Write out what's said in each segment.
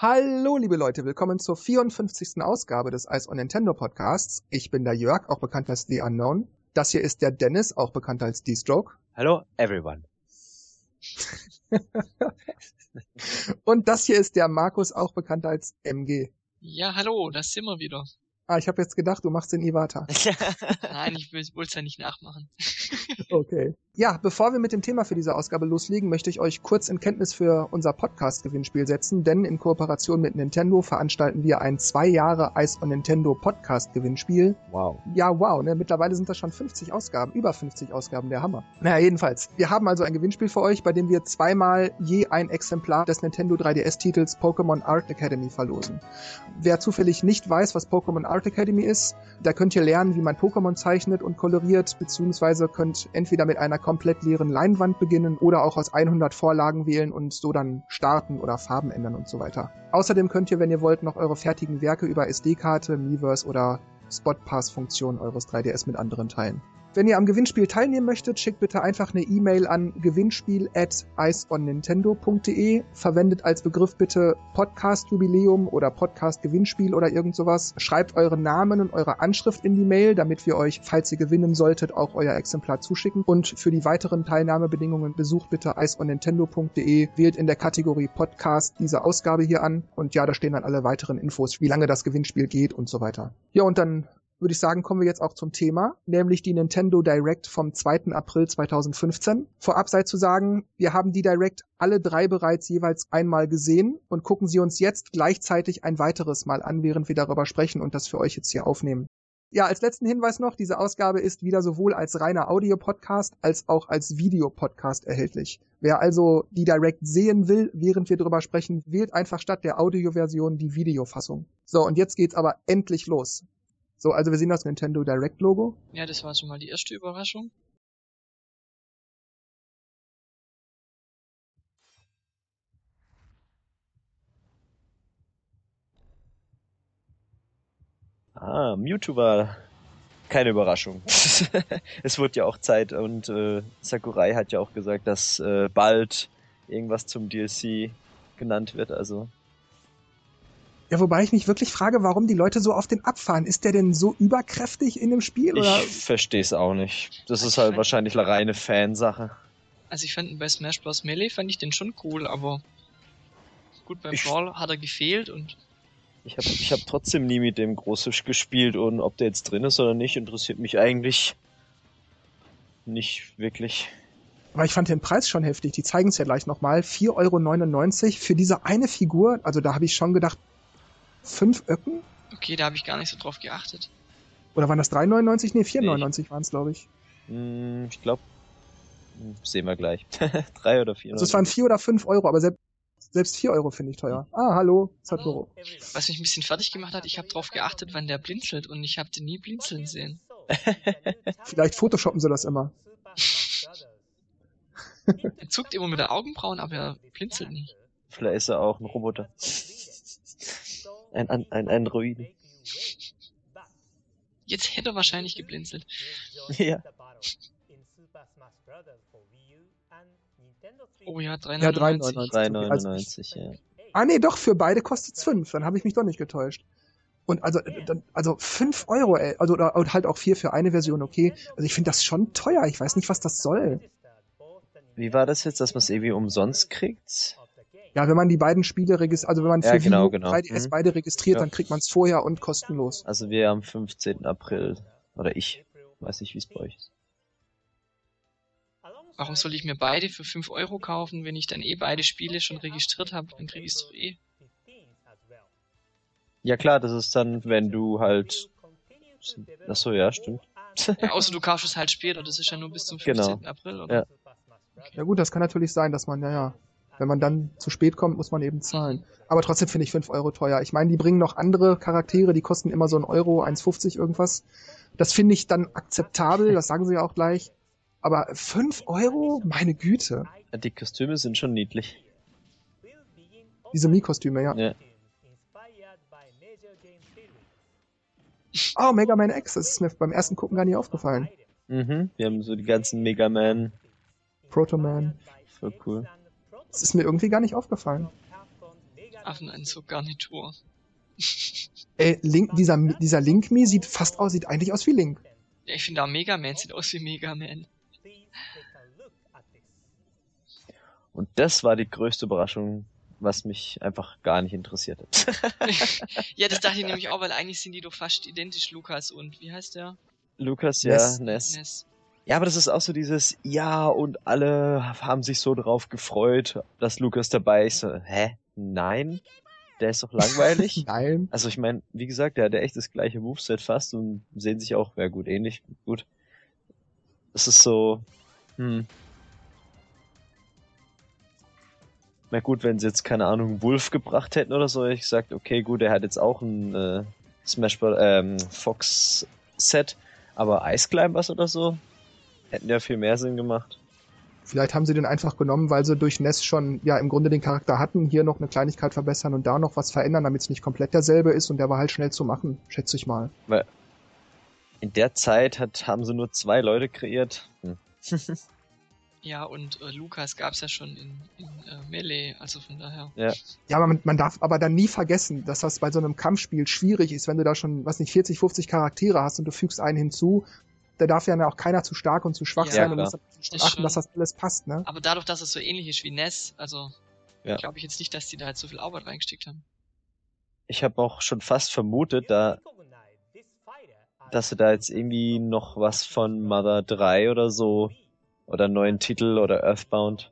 Hallo, liebe Leute, willkommen zur 54. Ausgabe des Ice on Nintendo Podcasts. Ich bin der Jörg, auch bekannt als The Unknown. Das hier ist der Dennis, auch bekannt als D-Stroke. Hallo, everyone. Und das hier ist der Markus, auch bekannt als MG. Ja, hallo, das sind wir wieder. Ah, ich habe jetzt gedacht, du machst den Iwata. Nein, ich es ja nicht nachmachen. okay. Ja, bevor wir mit dem Thema für diese Ausgabe loslegen, möchte ich euch kurz in Kenntnis für unser Podcast-Gewinnspiel setzen, denn in Kooperation mit Nintendo veranstalten wir ein zwei Jahre Ice on Nintendo Podcast-Gewinnspiel. Wow. Ja, wow, ne? Mittlerweile sind das schon 50 Ausgaben, über 50 Ausgaben, der Hammer. Naja, jedenfalls. Wir haben also ein Gewinnspiel für euch, bei dem wir zweimal je ein Exemplar des Nintendo 3DS-Titels Pokémon Art Academy verlosen. Wer zufällig nicht weiß, was Pokémon Art Academy ist, da könnt ihr lernen, wie man Pokémon zeichnet und koloriert, beziehungsweise könnt entweder mit einer komplett leeren Leinwand beginnen oder auch aus 100 Vorlagen wählen und so dann starten oder Farben ändern und so weiter. Außerdem könnt ihr, wenn ihr wollt, noch eure fertigen Werke über SD-Karte, Miiverse oder Spot-Pass-Funktion eures 3DS mit anderen teilen. Wenn ihr am Gewinnspiel teilnehmen möchtet, schickt bitte einfach eine E-Mail an gewinnspiel at iceonnintendo.de. Verwendet als Begriff bitte Podcast Jubiläum oder Podcast Gewinnspiel oder irgend sowas. Schreibt euren Namen und eure Anschrift in die Mail, damit wir euch, falls ihr gewinnen solltet, auch euer Exemplar zuschicken. Und für die weiteren Teilnahmebedingungen besucht bitte iceonnintendo.de, wählt in der Kategorie Podcast diese Ausgabe hier an und ja, da stehen dann alle weiteren Infos, wie lange das Gewinnspiel geht und so weiter. Ja, und dann würde ich sagen, kommen wir jetzt auch zum Thema, nämlich die Nintendo Direct vom 2. April 2015. Vorab sei zu sagen, wir haben die Direct alle drei bereits jeweils einmal gesehen und gucken sie uns jetzt gleichzeitig ein weiteres Mal an, während wir darüber sprechen und das für euch jetzt hier aufnehmen. Ja, als letzten Hinweis noch, diese Ausgabe ist wieder sowohl als reiner Audio-Podcast als auch als Videopodcast erhältlich. Wer also die Direct sehen will, während wir darüber sprechen, wählt einfach statt der Audioversion die Videofassung. So, und jetzt geht's aber endlich los. So, also wir sehen das Nintendo Direct Logo. Ja, das war schon mal die erste Überraschung. Ah, Mewtwo war keine Überraschung. es wurde ja auch Zeit und äh, Sakurai hat ja auch gesagt, dass äh, bald irgendwas zum DLC genannt wird, also ja, wobei ich mich wirklich frage, warum die Leute so auf den abfahren. Ist der denn so überkräftig in dem Spiel? Oder? Ich verstehe es auch nicht. Das ist halt wahrscheinlich eine reine Fansache. Also ich fand bei Smash Bros. Melee fand ich den schon cool, aber gut, beim Brawl hat er gefehlt und ich habe ich hab trotzdem nie mit dem Großisch gespielt und ob der jetzt drin ist oder nicht, interessiert mich eigentlich nicht wirklich. Aber ich fand den Preis schon heftig. Die zeigen es ja gleich nochmal. 4,99 Euro für diese eine Figur. Also da habe ich schon gedacht, fünf Öcken? Okay, da habe ich gar nicht so drauf geachtet. Oder waren das 3,99? Nee, 4,99 nee. waren es, glaube ich. Hm, ich glaube, hm, sehen wir gleich. Drei oder vier. Also es waren vier oder fünf Euro, aber selbst, selbst vier Euro finde ich teuer. Ah, hallo, Satoru. Was mich ein bisschen fertig gemacht hat, ich habe drauf geachtet, wann der blinzelt und ich habe den nie blinzeln sehen. Vielleicht photoshoppen sie das immer. er zuckt immer mit der Augenbrauen, aber er blinzelt nicht. Vielleicht ist er auch ein Roboter. Ein, ein, ein Android. Jetzt hätte er wahrscheinlich geblinzelt. Ja. Oh ja, 3,99. Ja, 3,99. 3,99, ja. Ah nee, doch, für beide kostet es 5. Dann habe ich mich doch nicht getäuscht. Und also, dann, also 5 Euro, ey. Also oder, halt auch 4 für eine Version, okay. Also ich finde das schon teuer. Ich weiß nicht, was das soll. Wie war das jetzt, dass man es irgendwie umsonst kriegt? Ja, wenn man die beiden Spiele registriert, also wenn man für ja, genau, genau. 3DS mhm. beide registriert, ja. dann kriegt man es vorher und kostenlos. Also wir am 15. April, oder ich, weiß nicht, wie es bei euch ist. Warum soll ich mir beide für 5 Euro kaufen, wenn ich dann eh beide Spiele schon registriert habe? Dann krieg ich es doch eh. Ja klar, das ist dann, wenn du halt... Achso, ja, stimmt. Ja, außer du kaufst es halt später, das ist ja nur bis zum 15. Genau. April, oder? Ja. Okay. ja gut, das kann natürlich sein, dass man, naja, wenn man dann zu spät kommt, muss man eben zahlen. Aber trotzdem finde ich 5 Euro teuer. Ich meine, die bringen noch andere Charaktere, die kosten immer so ein Euro, 1,50 irgendwas. Das finde ich dann akzeptabel, das sagen sie ja auch gleich. Aber 5 Euro? Meine Güte. Die Kostüme sind schon niedlich. Diese Mii-Kostüme, ja. ja. Oh, Mega Man X, das ist mir beim ersten Gucken gar nicht aufgefallen. Mhm, wir haben so die ganzen Mega Man. Proto Man. Voll cool. Das ist mir irgendwie gar nicht aufgefallen. Affenanzug-Garnitur. Ey, Link, dieser, dieser Link-Me sieht fast aus, sieht eigentlich aus wie Link. Ja, ich finde auch Mega Man sieht aus wie Mega Man. Und das war die größte Überraschung, was mich einfach gar nicht interessiert hat. ja, das dachte ich nämlich auch, weil eigentlich sind die doch fast identisch, Lukas und wie heißt der? Lukas, ja, Ness. Ness. Ja, aber das ist auch so dieses, ja, und alle haben sich so drauf gefreut, dass Lukas dabei ist. Hä? Nein? Der ist doch langweilig. Nein. also ich meine, wie gesagt, der hat ja echt das gleiche Moveset fast und sehen sich auch, ja gut, ähnlich, gut. Es ist so, hm. Na gut, wenn sie jetzt, keine Ahnung, Wolf gebracht hätten oder so, ich gesagt, okay, gut, er hat jetzt auch ein äh, Smash Bros. ähm, Fox Set, aber Ice Climbers oder so hätten ja viel mehr Sinn gemacht. Vielleicht haben sie den einfach genommen, weil sie durch Ness schon ja im Grunde den Charakter hatten, hier noch eine Kleinigkeit verbessern und da noch was verändern, damit es nicht komplett derselbe ist und der war halt schnell zu machen, schätze ich mal. In der Zeit hat, haben sie nur zwei Leute kreiert. Hm. Ja, und äh, Lukas gab's ja schon in, in äh, Melee, also von daher. Ja, aber man, man darf aber dann nie vergessen, dass das bei so einem Kampfspiel schwierig ist, wenn du da schon, was nicht, 40, 50 Charaktere hast und du fügst einen hinzu, da darf ja auch keiner zu stark und zu schwach Ja, sein und Das achten, schon. dass das alles passt, ne? Aber dadurch, dass es so ähnlich ist wie Ness, also Ja. glaube ich jetzt nicht, dass die da jetzt so viel Arbeit reingesteckt haben. Ich habe auch schon fast vermutet, da, dass sie da jetzt irgendwie noch was von Mother 3 oder so oder neuen Titel oder Earthbound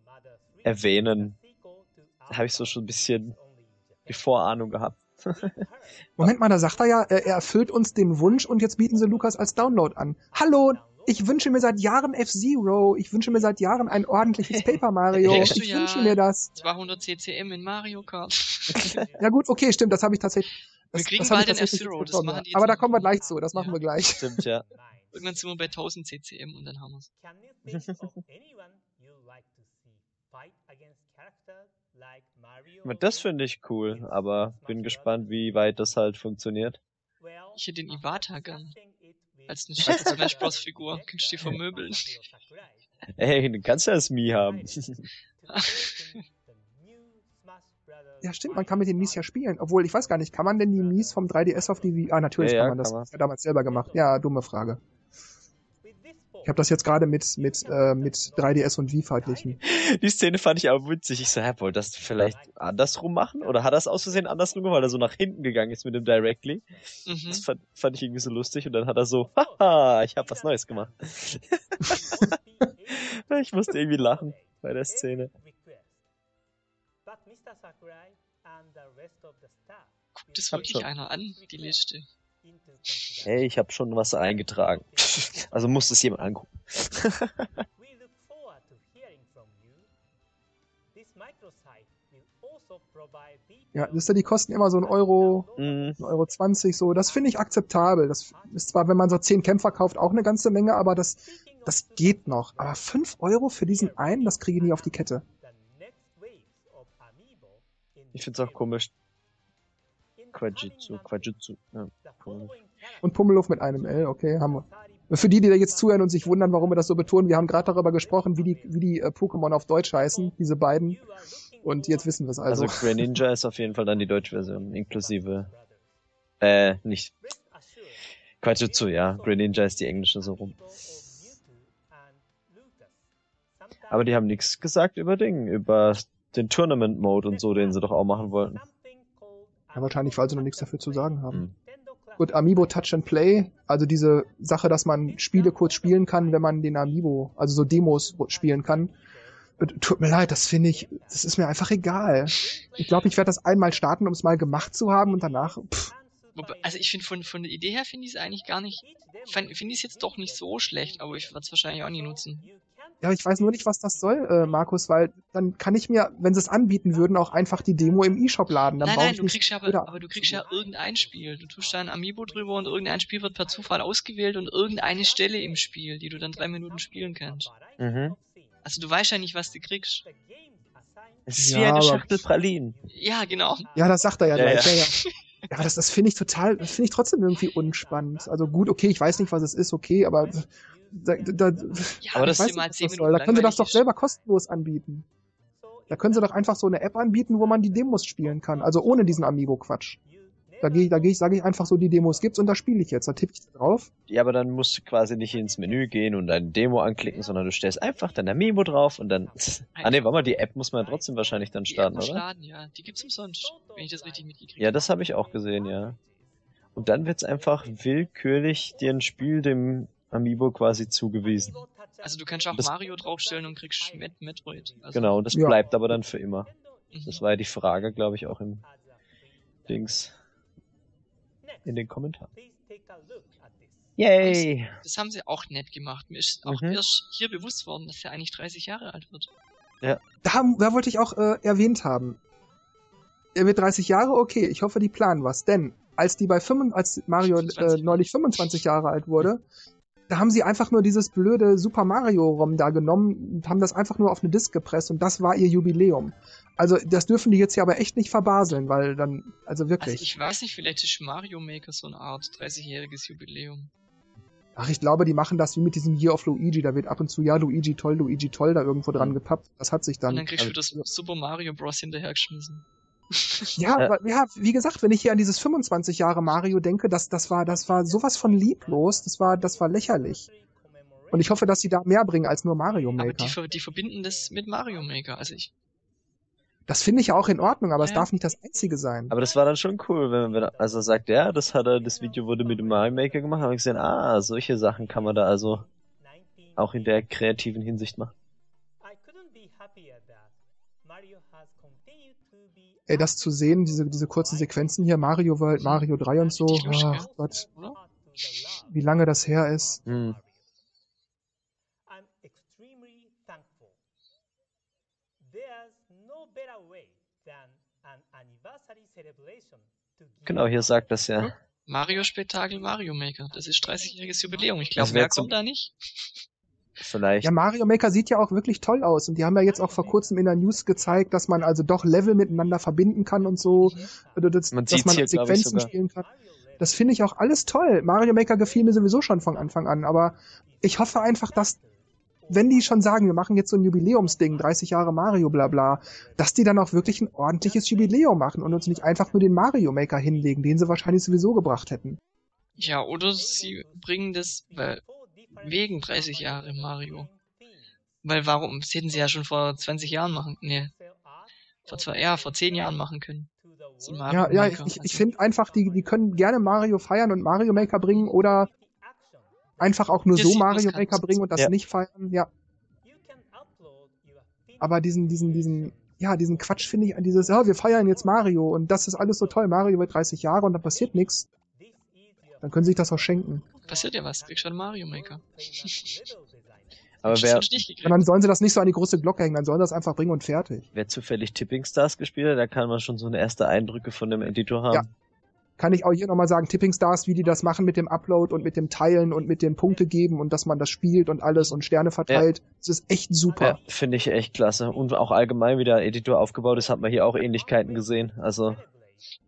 erwähnen. Da habe ich so schon ein bisschen die Vorahnung gehabt. Moment mal, da sagt er ja, äh, er erfüllt uns den Wunsch und jetzt bieten sie Lukas als Download an. Hallo, ich wünsche mir seit Jahren F-Zero, ich wünsche mir seit Jahren ein ordentliches Paper Mario, ich ja. wünsche mir das. 200 CCM in Mario Kart. Ja gut, okay, stimmt, das habe ich tatsächlich. Das, Wir kriegen bald den F-Zero, Aber da kommen wir gleich zu, das machen Ja. wir gleich. Stimmt, ja. Irgendwann sind wir bei 1000 CCM und dann haben wir's. Aber Das finde ich cool, aber bin gespannt, wie weit das halt funktioniert. Ich hätte den Iwata gern. Als eine scheiß Smash Bros. Figur. Kannst du die vermöbeln. Ey, du kannst ja das Mii haben. Ja, stimmt, man kann mit den Mies ja spielen. Obwohl, ich weiß gar nicht, kann man denn die Mies vom 3DS auf die Wii? Ah, natürlich Ja, kann man das. kann man. Das ja damals selber gemacht. Ja, dumme Frage. Ich habe das jetzt gerade mit, mit, äh, mit 3DS und Wii verglichen. Die Szene fand ich aber witzig. Ich so, hä, wollte das vielleicht andersrum machen? Oder hat er es aus Versehen andersrum gemacht, weil er so nach hinten gegangen ist mit dem Directly? Mhm. Das fand, fand ich irgendwie so lustig. Und dann hat er so, haha, ich habe was Neues gemacht. ich musste irgendwie lachen bei der Szene. Guckt das Hab wirklich einer an, die Liste? Hey, ich habe schon was eingetragen. Also muss es jemand angucken. Ja, wisst ihr, die kosten immer so ein Euro, Mhm. ein Euro 20, so. Das finde ich akzeptabel. Das ist zwar, wenn man so 10 Kämpfer kauft, auch eine ganze Menge, aber das, das geht noch. Aber 5 Euro für diesen einen, das kriege ich nie auf die Kette. Ich find's auch komisch. Quajitsu, Quajitsu. Ja, komisch. Und Pummeluff mit einem L, okay, haben wir. Für die, die da jetzt zuhören und sich wundern, warum wir das so betonen, wir haben gerade darüber gesprochen, wie die, wie die äh, Pokémon auf Deutsch heißen, diese beiden. Und jetzt wissen wir es also. Also Greninja ist auf jeden Fall dann die deutsche Version, inklusive. Äh, nicht. Quajitsu, ja. Greninja ist die englische so rum. Aber die haben nichts gesagt über Ding, über den Tournament Mode und so, den sie doch auch machen wollten. Ja, wahrscheinlich, weil sie noch nichts dafür zu sagen haben. Gut, Amiibo Touch and Play, also diese Sache, dass man Spiele kurz spielen kann, wenn man den Amiibo, also so Demos spielen kann. Tut mir leid, das finde ich, das ist mir einfach egal. Ich glaube, ich werde das einmal starten, um es mal gemacht zu haben und danach, pff, also ich finde von, von der Idee her finde ich es eigentlich gar nicht, finde find ich es jetzt doch nicht so schlecht, aber ich werde es wahrscheinlich auch nie nutzen. Ja, ich weiß nur nicht, was das soll, äh, Markus, weil dann kann ich mir, wenn sie es anbieten würden, auch einfach die Demo im E-Shop laden. Dann nein, nein, ich du kriegst ja aber, wieder- aber du kriegst ja irgendein Spiel. Du tust da ein Amiibo drüber und irgendein Spiel wird per Zufall ausgewählt und irgendeine Stelle im Spiel, die du dann drei Minuten spielen kannst. Mhm. Also du weißt ja nicht, was du kriegst. Es ist Ja, wie eine Schachtel Pralinen. Ja, genau. Ja, das sagt er ja, Ja, gleich. ja. Ja, ja. ja. aber das, das finde ich total, das finde ich trotzdem irgendwie unspannend. Also gut, okay, ich weiß nicht, was es ist, okay, aber da, da, Ja, Aber das- mal nicht, was zehn das Minuten soll. Da können sie das doch selber kostenlos anbieten. Da können sie doch einfach so eine App anbieten, wo man die Demos spielen kann. Also ohne diesen Amiibo-Quatsch. Da gehe ich, da gehe ich, sage ich einfach so, die Demos gibt's und da spiele ich jetzt. Da tippe ich drauf. Ja, aber dann musst du quasi nicht ins Menü gehen und deine Demo anklicken, sondern du stellst einfach dein Amiibo drauf und dann. Ah ne, warte mal, die App muss man trotzdem wahrscheinlich dann Die starten, App muss oder? Laden, ja. Die gibt's umsonst, wenn ich das richtig mitgekriegt Ja, das habe ich auch gesehen, ja. Und dann wird's einfach willkürlich dir ein Spiel dem Amiibo quasi zugewiesen. Also du kannst auch Das- Mario draufstellen und kriegst Met Metroid. Also, Genau, und das Ja. bleibt aber dann für immer. mhm. Das war ja die Frage, glaube ich, auch im Dings in den Kommentaren. Yay! Das haben sie auch nett gemacht. Mir ist auch Mhm. erst hier bewusst worden, dass er eigentlich 30 Jahre alt wird. Da, da wollte ich auch äh, erwähnt haben. Er wird 30 Jahre, okay, ich hoffe, die planen was. Denn als die bei 5, als Mario äh, 25. neulich 25 Jahre alt wurde, da haben sie einfach nur dieses blöde Super Mario ROM da genommen und haben das einfach nur auf eine Disk gepresst und das war ihr Jubiläum. Also das dürfen die jetzt ja aber echt nicht verbaseln, weil dann, also Also wirklich. ich weiß nicht, vielleicht ist Mario Maker so eine Art 30-jähriges Jubiläum. Ach, ich glaube, die machen das wie mit diesem Year of Luigi. Da wird ab und zu, ja, Luigi toll, Luigi toll, da irgendwo dran Mhm. gepappt. Das hat sich dann. und dann kriegst du also- das Super Mario Bros. hinterhergeschmissen. Ja, Ja. aber, ja, wie gesagt, wenn ich hier an dieses 25 Jahre Mario denke, das, das war, das war sowas von lieblos, das war, das war lächerlich. Und ich hoffe, dass sie da mehr bringen als nur Mario Aber Maker. die, ver- die verbinden das mit Mario Maker. Also ich, Das finde ich ja auch in Ordnung, aber es Ja. darf nicht das einzige sein. Aber das war dann schon cool, wenn, er, also sagt, ja, das hat er, das Video wurde mit dem Mario Maker gemacht, habe ich gesehen, ah, solche Sachen kann man da also auch in der kreativen Hinsicht machen. Ey, das zu sehen, diese, diese kurzen Sequenzen hier, Mario World, Mario 3 und so, ach ja. Gott, wie lange das her ist. Hm. Give Genau, hier sagt das ja. Mario-Spektakel Mario Maker. Das ist 30-jähriges Jubiläum. Ich glaube, zum- kommt da nicht. Vielleicht. Ja, Mario Maker sieht ja auch wirklich toll aus und die haben ja jetzt auch vor kurzem in der News gezeigt, dass man also doch Level miteinander verbinden kann und so, oder das, Man dass man hier, Sequenzen spielen kann. Das finde ich auch alles toll. Mario Maker gefiel mir sowieso schon von Anfang an, aber ich hoffe einfach, dass, wenn die schon sagen, wir machen jetzt so ein Jubiläumsding, 30 Jahre Mario, bla bla, dass die dann auch wirklich ein ordentliches Jubiläum machen und uns nicht einfach nur den Mario Maker hinlegen, den sie wahrscheinlich sowieso gebracht hätten. Ja, oder sie bringen das weil, wegen 30 Jahre Mario. Weil warum? Das hätten sie ja schon vor 20 Jahren machen. Nee, vor zwei, ja, vor 10 Jahren machen können. Ja, ja, ich, Maker. ich, ich finde einfach, die, die können gerne Mario feiern und Mario Maker bringen oder einfach auch nur Ja, so Mario Maker bringen und das Ja. nicht feiern, ja. Aber diesen, diesen, diesen, ja, diesen Quatsch finde ich an dieses, ja, wir feiern jetzt Mario und das ist alles so toll. Mario wird 30 Jahre und da passiert nichts. Dann können sie sich das auch schenken. passiert ja was. Kriegst schon Mario Maker. Aber wer. Und dann sollen sie das nicht so an die große Glocke hängen, dann sollen sie das einfach bringen und fertig. wer zufällig Tipping Stars gespielt hat, da kann man schon so eine erste Eindrücke von dem Editor haben. Ja. Kann ich auch hier nochmal sagen, Tipping Stars, wie die das machen mit dem Upload und mit dem Teilen und mit dem Punkte geben und dass man das spielt und alles und Sterne verteilt. Das ist echt super. Ja, finde ich echt klasse. Und auch allgemein, wie der Editor aufgebaut ist, hat man hier auch Ähnlichkeiten gesehen. Also,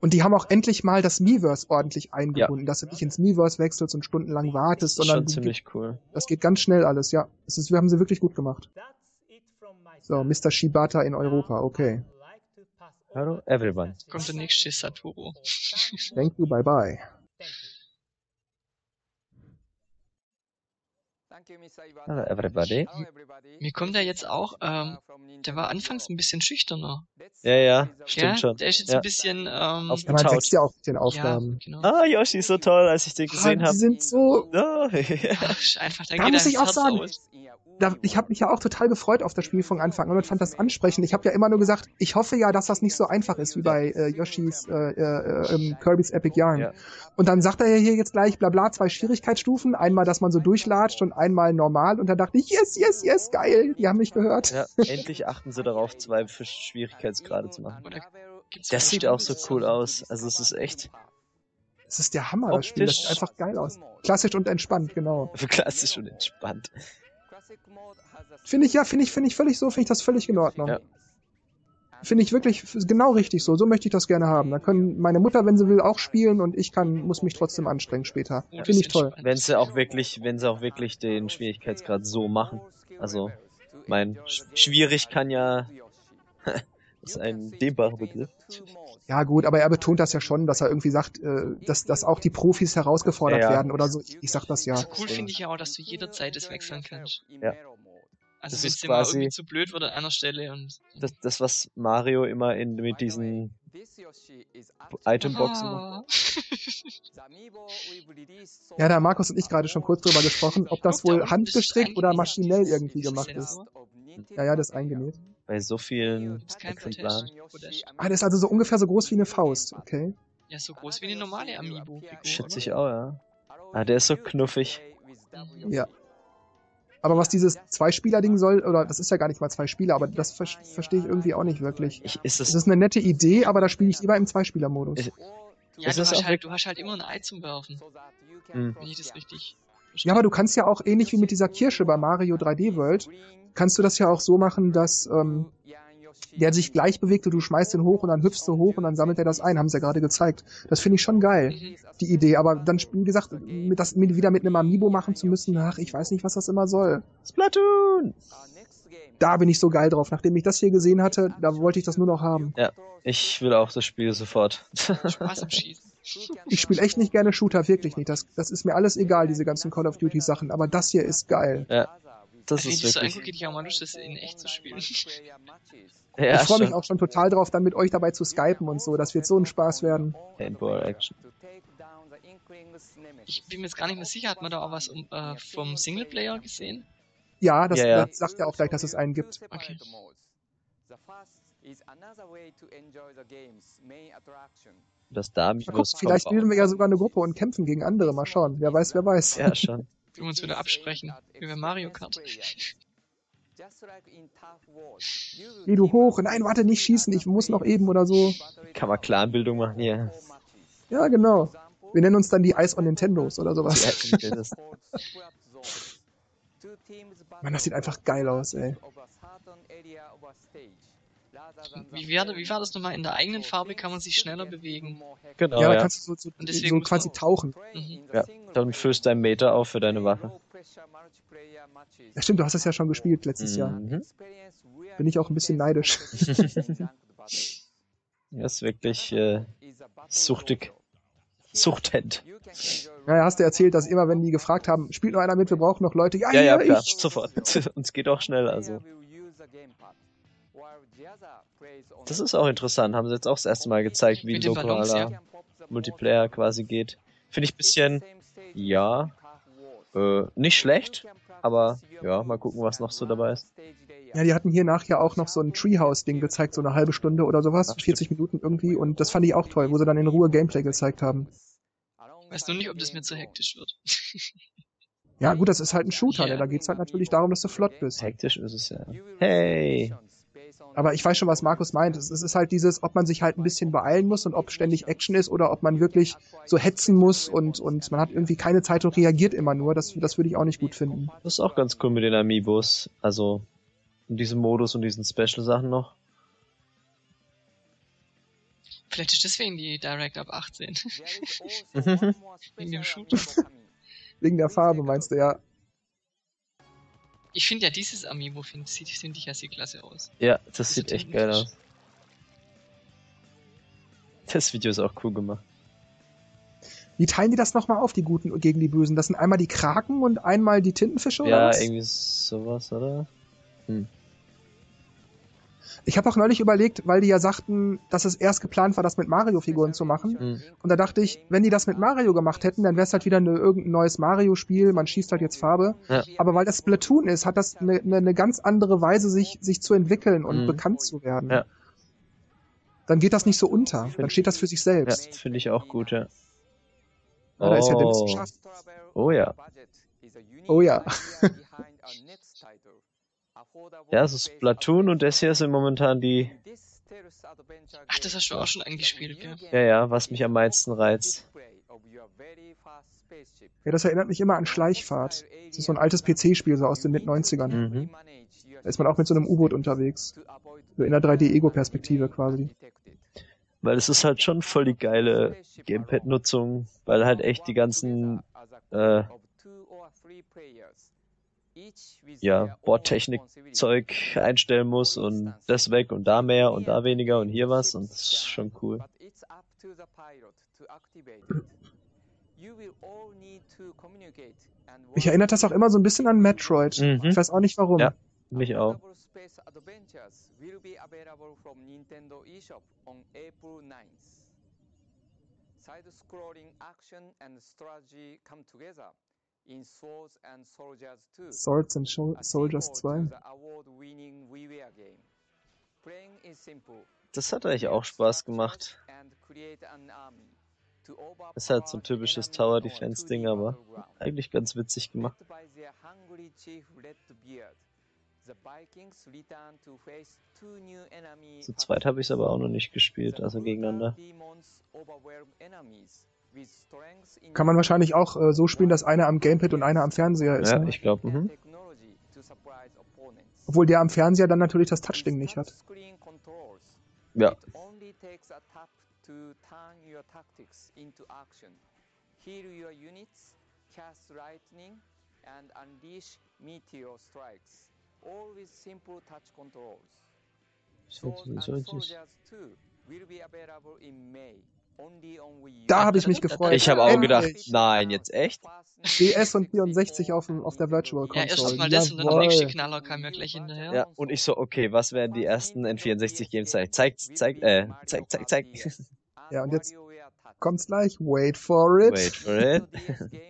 Und die haben auch endlich mal das Miiverse ordentlich eingebunden, dass du nicht ins Miiverse wechselst und stundenlang wartest, das ist sondern schon du, ziemlich cool. das geht ganz schnell alles, ja. Das ist, wir haben sie wirklich gut gemacht. So, Mr. Shibata in Europa, okay. Hallo, everyone. Kommt der nächste Satoru. Thank you, bye bye. Hallo, everybody. Mir kommt er jetzt auch, ähm, der war anfangs ein bisschen schüchterner. Ja, ja, Ja, stimmt schon. der ist jetzt Ja. ein bisschen, ähm, Auf- Ja, man wächst ja auch mit den Aufgaben. Ja, genau. Ah, Yoshi, so toll, als ich den gesehen habe. die sind so, Oh, Ach, ist einfach, da, Da geht muss ich auch Herz sagen, aus. da, ich habe mich ja auch total gefreut auf das Spiel von Anfang an und fand das ansprechend. Ich habe ja immer nur gesagt, ich hoffe ja, dass das nicht so einfach ist wie bei äh, Yoshis äh, äh, ähm, Kirby's Epic Yarn. Ja. Und dann sagt er ja hier jetzt gleich, bla bla, zwei Schwierigkeitsstufen. Einmal, dass man so durchlatscht und einmal normal. Und da dachte ich, yes, yes, yes, geil. Die haben mich gehört. ja, endlich achten sie darauf, zwei Schwierigkeitsgrade zu machen. Das sieht auch so cool aus. Also es ist echt Das ist der Hammer, das Spiel. Das sieht einfach geil aus. Klassisch und entspannt, genau. klassisch und entspannt. Finde ich, ja, finde ich, finde ich völlig so, finde ich das völlig in Ordnung. Ja. Finde ich wirklich genau richtig so. So möchte ich das gerne haben. Da können meine Mutter, wenn sie will, auch spielen und ich kann, muss mich trotzdem anstrengen später. Das Finde ich toll. Wenn sie auch wirklich, wenn sie auch wirklich den Schwierigkeitsgrad so machen. Also, mein, sch- schwierig kann ja Das ist ein dehnbarer Begriff. Ja gut, aber er betont das ja schon, dass er irgendwie sagt, äh, dass, dass auch die Profis herausgefordert Ja, ja. werden oder so. Ich sag das ja. Cool finde ich ja auch, dass du jederzeit das wechseln kannst. Ja. Also Das ist quasi- irgendwie zu blöd wird an einer Stelle und Das, das was Mario immer in, mit diesen Itemboxen macht. Ah. Ja, da haben Markus und ich gerade schon kurz drüber gesprochen, ob das wohl handgestrickt oder maschinell irgendwie gemacht ist. Ja, ja, das ist eingenäht. Bei so vielen Exemplaren. Ah, das ist also so ungefähr so groß wie eine Faust, okay. Ja, so groß wie eine normale Amiibo-Figur. Schätze ich auch, ja. Ah, der ist so knuffig. Ja. Aber was dieses Zwei-Spieler-Ding soll, oder das ist ja gar nicht mal zwei Spieler, aber das ver verstehe ich irgendwie auch nicht wirklich. Ich, ist Das es, ist eine nette Idee, aber da spiele ich lieber im Zwei-Spieler-Modus. Ich- Ja, du das hast, auch halt, du hast halt immer ein Ei zum Werfen, Hm. wenn ich das richtig Ja, aber du kannst ja auch ähnlich wie mit dieser Kirsche bei Mario 3D World, kannst du das ja auch so machen, dass ähm, der sich gleich bewegt und du schmeißt den hoch und dann hüpfst du hoch und dann sammelt er das ein, haben sie ja gerade gezeigt. Das finde ich schon geil, die Idee. Aber dann, wie gesagt, mit das mit, wieder mit einem Amiibo machen zu müssen, ach, ich weiß nicht, was das immer soll. Splatoon! Da bin ich so geil drauf. Nachdem ich das hier gesehen hatte, da wollte ich das nur noch haben. Ich will auch das Spiel sofort. Spaß am Schießen. Ich spiele echt nicht gerne Shooter, wirklich nicht. Das, das ist mir alles egal, diese ganzen Call of Duty Sachen. Aber das hier ist geil. Das Wenn ist ich so wirklich. angucke, hätte ich auch mal Lust, das in echt zu spielen. Ja, ich freue mich schon. auch schon total drauf, dann mit euch dabei zu skypen und so. Das wird so ein Spaß werden. Paintball Action. Ich bin mir jetzt gar nicht mehr sicher, hat man da auch was um, äh, vom Singleplayer gesehen? Ja, das, Ja, ja. das sagt ja auch gleich, dass es einen gibt. Okay. Das da Mal gucken, vielleicht bilden wir ja sogar eine Gruppe und kämpfen gegen andere. Mal schauen. Wer weiß, wer weiß. Ja, schon. Wir uns wieder absprechen, wie bei Mario Kart. Geh du hoch. Nein, warte, nicht schießen. Ich muss noch eben oder so. Kann man Clanbildung machen hier. Ja, genau. Wir nennen uns dann die Ice on Nintendos oder sowas. Mann, das sieht einfach geil aus, ey. Wie, war, wie war das nochmal? In der eigenen Farbe kann man sich schneller bewegen. Genau, Ja, da ja. kannst du so, so, Und deswegen so quasi tauchen. Mhm. Ja, dann füllst du einen Meter auf für deine Waffe. Ja, stimmt, du hast es ja schon gespielt letztes Jahr. Mhm. Bin ich auch ein bisschen neidisch. Das ist wirklich äh, suchtig. Suchtend. Naja, hast du erzählt, dass immer, wenn die gefragt haben, spielt noch einer mit, wir brauchen noch Leute. Ja, Ja, ja, ja, klar. ich. Sofort. Uns geht auch schnell, also. Das ist auch interessant. Haben sie jetzt auch das erste Mal gezeigt, wie lokaler Multiplayer quasi geht. Finde ich ein bisschen, ja, äh, nicht schlecht, aber ja, mal gucken, was noch so dabei ist. Ja, die hatten hier nachher auch noch so ein Treehouse-Ding gezeigt, so eine halbe Stunde oder sowas, Ach, 40 Minuten irgendwie, und das fand ich auch toll, wo sie dann in Ruhe Gameplay gezeigt haben. Weiß nur nicht, ob das mir zu hektisch wird. Ja, gut, das ist halt ein Shooter, Ja. ne? da geht's halt natürlich darum, dass du flott bist. Hektisch ist es ja. Hey! Aber ich weiß schon, was Markus meint. Es es ist halt dieses, ob man sich halt ein bisschen beeilen muss und ob ständig Action ist oder ob man wirklich so hetzen muss und, und man hat irgendwie keine Zeit und reagiert immer nur. Das, das würde ich auch nicht gut finden. Das ist auch ganz cool mit den Amiibos. Also, in diesem Modus und diesen Special-Sachen noch. Vielleicht ist deswegen die Direct ab 18. Wegen dem dem Wegen der Farbe, meinst du, ja. Ich finde ja dieses Amiibo, finde sieht, find ich ja sehr klasse aus. Ja, das Diese sieht echt geil aus. Das Video ist auch cool gemacht. Wie teilen die das nochmal auf, die Guten gegen die Bösen? Das sind einmal die Kraken und einmal die Tintenfische oder Ja, was? irgendwie sowas, oder? Ich habe auch neulich überlegt, weil die ja sagten, dass es erst geplant war, das mit Mario-Figuren zu machen. Hm. Und da dachte ich, wenn die das mit Mario gemacht hätten, dann wäre es halt wieder eine, irgendein neues Mario-Spiel, man schießt halt jetzt Farbe. Ja. Aber weil das Splatoon ist, hat das eine, eine, eine ganz andere Weise, sich, sich zu entwickeln und Mhm. bekannt zu werden. Ja. Dann geht das nicht so unter. Dann steht das für sich Ja, selbst. das finde ich auch gut, ja. Ja, da ist ja der Oh. Wissenschaft. Oh ja. Oh ja. Ja, also Splatoon und das hier sind momentan die, Ach, das hast du auch schon angespielt, gell? ja, ja, was mich am meisten reizt. Ja, das erinnert mich immer an Schleichfahrt. Das ist so ein altes PC-Spiel, so aus den Mid-90ern. Mhm. Da ist man auch mit so einem U-Boot unterwegs. So in der 3D-Ego-Perspektive quasi. Weil es ist halt schon voll die geile Gamepad-Nutzung, weil halt echt die ganzen, äh, ja, Bordtechnik-Zeug einstellen muss und das weg und da mehr und da weniger und hier was und das ist schon cool. Mich erinnert das auch immer so ein bisschen an Metroid. Mhm. Ich weiß auch nicht warum. Ja. Mich auch. Space Adventures will be available from Nintendo eShop on April 9th. Side-scrolling action and strategy come together Swords and Soldiers 2. Swords and Shol- Soldiers sequel to 2. the award-winning WiiWare game. Playing is simple. Das hat eigentlich auch Spaß gemacht. Ist halt so ein typisches Tower Defense 2D Ding, aber eigentlich ganz witzig gemacht. Zu zweit habe ich es aber auch noch nicht gespielt, also gegeneinander. Kann man wahrscheinlich auch äh, so spielen, dass einer am Gamepad und einer am Fernseher ist. Ja, ne? ich glaube, mhm. technology to surprise opponents. Obwohl der am Fernseher dann natürlich das Touchding nicht hat. Ja. It only takes a tap to turn your tactics into action. Heal your units, cast lightning, and unleash meteor strikes. All with simple touch controls. Ist jetzt Swords and so richtig. Soldiers 2 will be available in May. Only on Wii U. Da habe ich mich gefreut. Ich habe auch gedacht, nein, jetzt echt? DS und 64 auf dem- auf der Virtual Ja, erst Console. mal das und dann der nächste Knaller kam ja gleich hinterher. Ja, und ich so, okay, was werden die ersten N64-Games sein? Zeigt, zeigt, äh, zeigt, zeigt, zeigt. Ja, und jetzt Kommt's gleich. Wait for it. Wait for it.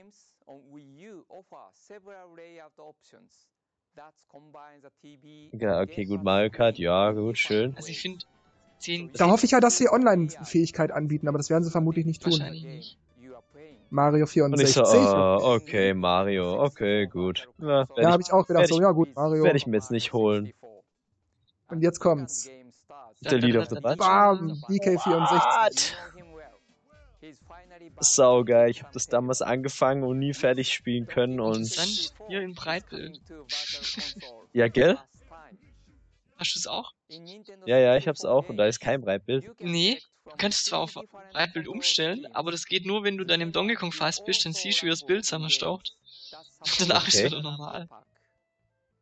Ja, okay, gut, Mario Kart, ja, gut, schön. Also ich finde, 10, Da hoffe ich ja, dass sie Online-Fähigkeit anbieten, aber das werden sie vermutlich nicht tun. Wahrscheinlich nicht. Mario Und ich 64. so, oh, okay, Mario, okay, gut. Ja, ja, habe ich auch gedacht, werd so, ich- ja gut, Mario. Werde ich mir jetzt nicht holen. Und jetzt kommt's. The Lead of the Bunch. Bam, DK64. Saugeil, ich habe das damals angefangen und nie fertig spielen können und hier in Breitbild. ja, gell? Hast du es auch? Ja, ja, ich hab's auch und da ist kein Breitbild. Nee, du kannst es zwar auf Breitbild umstellen, aber das geht nur, wenn du dann im Donkey Kong fast bist, dann siehst du, wie das Bild zusammenstaucht. Danach ist Okay. wieder normal.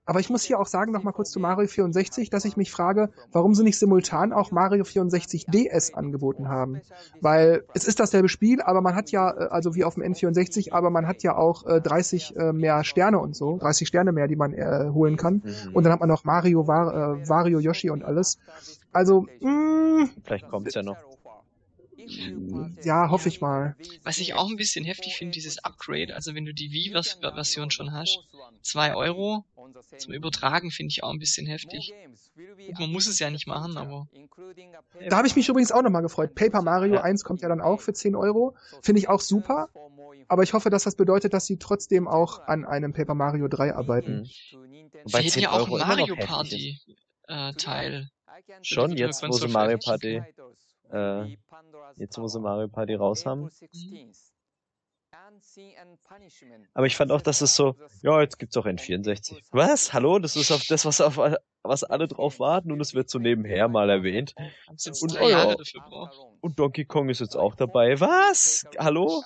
Aber ich muss hier auch sagen, nochmal kurz zu Mario 64, dass ich mich frage, warum sie nicht simultan auch Mario 64 DS angeboten haben. Weil es ist dasselbe Spiel, aber man hat ja, äh, also wie auf dem N64, aber man hat ja auch äh, 30 äh, mehr Sterne und so, 30 Sterne mehr, die man äh, holen kann. Mhm. Und dann hat man noch Mario, War, äh, Wario, Yoshi und alles. Also, mh, Vielleicht kommt's ja noch. Ja, hoffe ich mal. Was ich auch ein bisschen heftig finde, dieses Upgrade, also wenn du die Wii-Version schon hast, 2 Euro zum Übertragen finde ich auch ein bisschen heftig. Gut, man muss es ja nicht machen, aber Da habe ich mich übrigens auch nochmal gefreut. Paper Mario Ja. 1 kommt ja dann auch für 10 Euro. Finde ich auch super. Aber ich hoffe, dass das bedeutet, dass sie trotzdem auch an einem Paper Mario 3 arbeiten. Mhm. Wobei hätten 10 ja auch Euro Mario Party äh, Teil. Schon, jetzt, wo sie Mario Party, äh, jetzt, wo sie Mario Party raus haben. Aber ich fand auch, dass es so, ja, jetzt gibt's auch N64. Was? Hallo? Das ist auf das, was auf was alle drauf warten und es wird so nebenher mal erwähnt. Und oh ja. Und Donkey Kong ist jetzt auch dabei. Was? Hallo?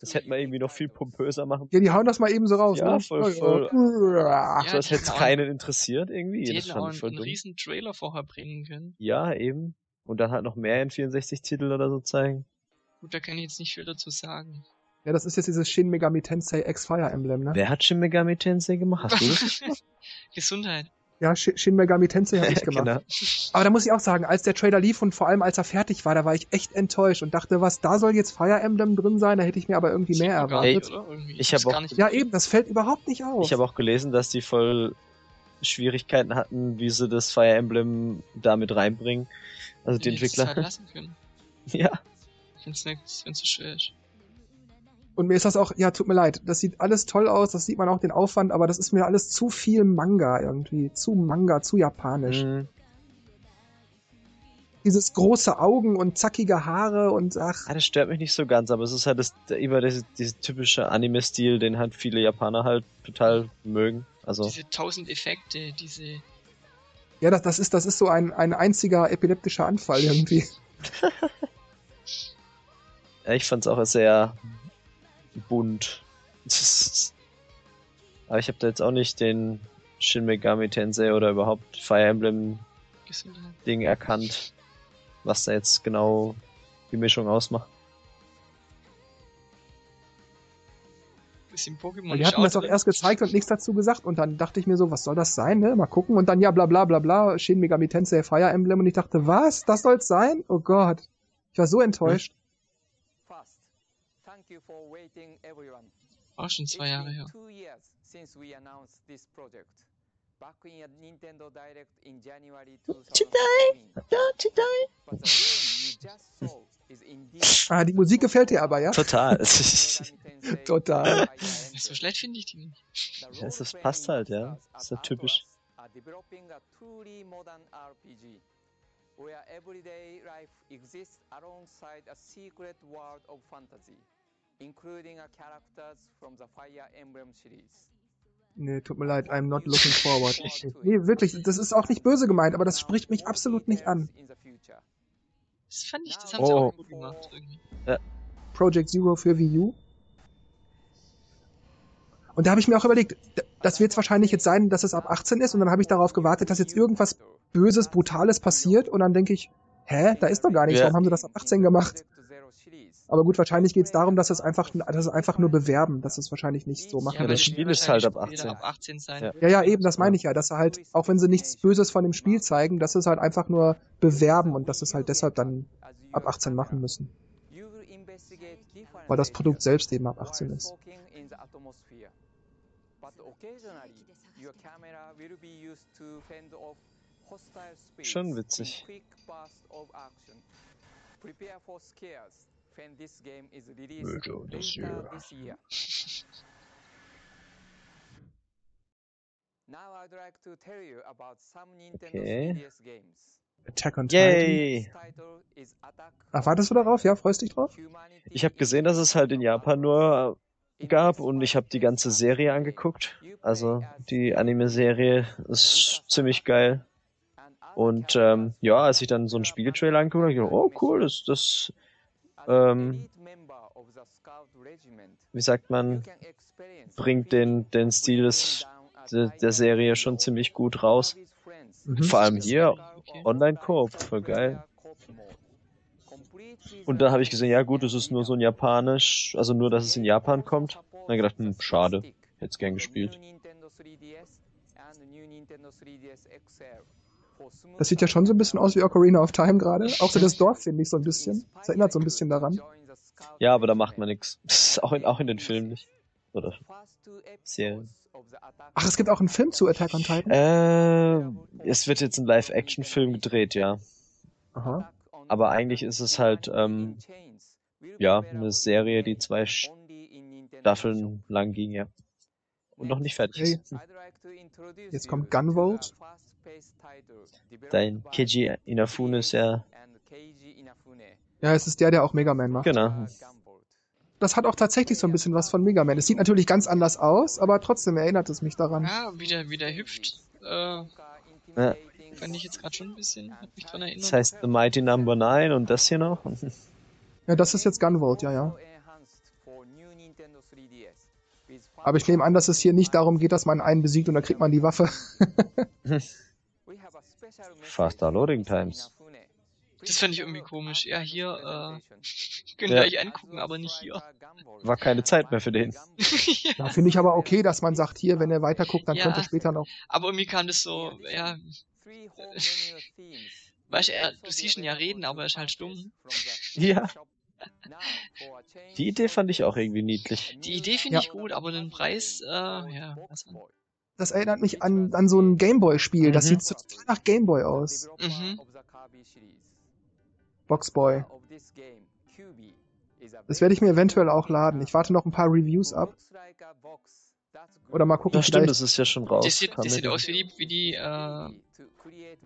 Das hätten wir irgendwie noch viel pompöser machen. Ja, die hauen das mal eben so raus. Ja, ne? voll, voll. ja. So als hätte es keinen interessiert irgendwie. Die Das hätten auch fand einen, ich voll einen dumm. riesen Trailer vorher bringen können. Ja, eben. Und dann halt noch mehr N64-Titel oder so zeigen. Gut, da kann ich jetzt nicht viel dazu sagen. Ja, das ist jetzt dieses Shin Megami Tensei X Fire Emblem, ne? Wer hat Shin Megami Tensei gemacht? Hast du das? Gesundheit. Ja, Shi- Shin Megami Tensei habe ich gemacht. genau. Aber da muss ich auch sagen, als der Trailer lief und vor allem als er fertig war, da war ich echt enttäuscht und dachte, was, da soll jetzt Fire Emblem drin sein? Da hätte ich mir aber irgendwie mehr erwartet. nicht, oder? Irgendwie. Ich Ist hab auch- gar nicht Ja, eben, das fällt überhaupt nicht auf. Ich habe auch gelesen, dass die voll Schwierigkeiten hatten, wie sie das Fire Emblem da mit reinbringen. Also die die es halt Entwickler. lassen können. Ja. Ich find's nicht, wenn's so schwer ist. Und mir ist das auch, ja, tut mir leid, das sieht alles toll aus, das sieht man auch den Aufwand, aber das ist mir alles zu viel Manga irgendwie. Zu Manga, zu japanisch. Mhm. Dieses große Augen und zackige Haare und ach, Ah, das stört mich nicht so ganz, aber es ist halt das, immer dieser diese typische Anime-Stil, den halt viele Japaner halt total mögen. Also, Diese tausend Effekte, diese. ja, das, das ist, das ist so ein, ein einziger epileptischer Anfall irgendwie. ja, ich fand's auch sehr bunt. Aber ich habe da jetzt auch nicht den Shin Megami Tensei oder überhaupt Fire Emblem Gesundheit. Ding erkannt, was da jetzt genau die Mischung ausmacht. Bisschen Pokémon. Weil die hatten das auch erst gezeigt und nichts dazu gesagt und dann dachte ich mir so, was soll das sein, ne? Mal gucken und dann ja bla bla bla bla, Shin Megami Tensei Fire Emblem und ich dachte, was? Das soll's sein? Oh Gott. Ich war so enttäuscht. First, thank you for waiting everyone. Auch schon zwei Jahre her. Back in a Nintendo Direct in January 2016. But the game you indeed Ah, die Musik gefällt dir aber, ja? Total. Total. So schlecht finde ich die nicht. Ja, ist- passt halt, ja. Ist ja typisch. Are developing a truly modern RPG where everyday life exists alongside a secret world of fantasy, including a characters from the Fire Emblem series. Nee, tut mir leid, I'm not looking forward. Nee, wirklich, das ist auch nicht böse gemeint, aber das spricht mich absolut nicht an. Das fand ich, das haben sie Oh. auch gut gemacht. Irgendwie. Project Zero für Wii U. Und da habe ich mir auch überlegt, das wird wahrscheinlich jetzt sein, dass es ab 18 ist und dann habe ich darauf gewartet, dass jetzt irgendwas Böses, Brutales passiert und dann denke ich, hä, da ist doch gar nichts, Ja. warum haben sie das ab 18 gemacht? Aber gut, wahrscheinlich geht es darum, dass es einfach, dass es einfach nur bewerben, dass es wahrscheinlich nicht so machen. Ja, das Spiel ist halt ab wahrscheinlich 18. Ab 18 sein. Ja. Ja, ja, eben, das meine ich ja, dass sie halt, auch wenn sie nichts Böses von dem Spiel zeigen, dass sie es halt einfach nur bewerben und dass sie es halt deshalb dann ab 18 machen müssen. Weil das Produkt selbst eben ab 18 ist. Schon witzig. When this game is released Later this year. this year. Now I'd like to tell you about some Nintendo Okay. 3DS games. Attack on Titan. Yay! Attack Ach, wartest du darauf? Ja, freust dich drauf? Ich habe gesehen, dass es halt in Japan nur gab und ich habe die ganze Serie angeguckt. Also die Anime-Serie ist ziemlich geil. Und ähm, ja, als ich dann so einen Spieltrailer angeguckt habe, ich gedacht, oh cool, das, das, ähm, wie sagt man, bringt den, den Stil des, der, der Serie schon ziemlich gut raus. Mhm. Vor allem hier. Online-Koop, voll geil. Und da habe ich gesehen, ja gut, es ist nur so ein Japanisch, also nur, dass es in Japan kommt. Dann gedacht, hm, schade, hätte gern gespielt. Das sieht ja schon so ein bisschen aus wie Ocarina of Time gerade. Auch so das Dorf finde ich so ein bisschen. Das erinnert so ein bisschen daran. Ja, aber da macht man nichts. Auch in, auch in den Filmen nicht. Oder Serien. Ach, es gibt auch einen Film zu Attack on Titan. Äh, es wird jetzt ein Live-Action-Film gedreht, ja. Aha. Aber eigentlich ist es halt, ähm, ja, eine Serie, die zwei Staffeln lang ging, ja. Und noch nicht fertig ist. Jetzt kommt Gunvolt. Dein Keiji Inafune ist ja, Ja, es ist der, der auch Mega Man macht. genau. Das hat auch tatsächlich so ein bisschen was von Mega Man. Es sieht natürlich ganz anders aus, aber trotzdem erinnert es mich daran. Ja, wie der, wie der hüpft. Äh, Ja. fand ich jetzt gerade schon ein bisschen. Hat mich dran erinnert. Das heißt The Mighty Number 9 und das hier noch. Ja, das ist jetzt Gunvolt, ja, ja. Aber ich nehme an, dass es hier nicht darum geht, dass man einen besiegt und dann kriegt man die Waffe. Faster Loading Times. Das fand ich irgendwie komisch. Ja, hier, äh, könnt Ja. ihr euch angucken, aber nicht hier. War keine Zeit mehr für den. Da finde ich aber okay, dass man sagt, hier, wenn er weiterguckt, dann Ja. könnte er später noch. Aber irgendwie kam das so, ja, weißt du, er, du siehst ihn ja reden, aber er ist halt stumm. Ja. Die Idee fand ich auch irgendwie niedlich. Die Idee finde Ja. ich gut, aber den Preis, äh, ja, was man. Das erinnert mich an, an so ein Gameboy-Spiel. Das Mhm. sieht total nach Gameboy aus. Mhm. Boxboy. Das werde ich mir eventuell auch laden. Ich warte noch ein paar Reviews ab. Oder mal gucken, Das stimmt, das ist ja schon raus. Das sieht, das ja sieht aus wie die, wie die, äh,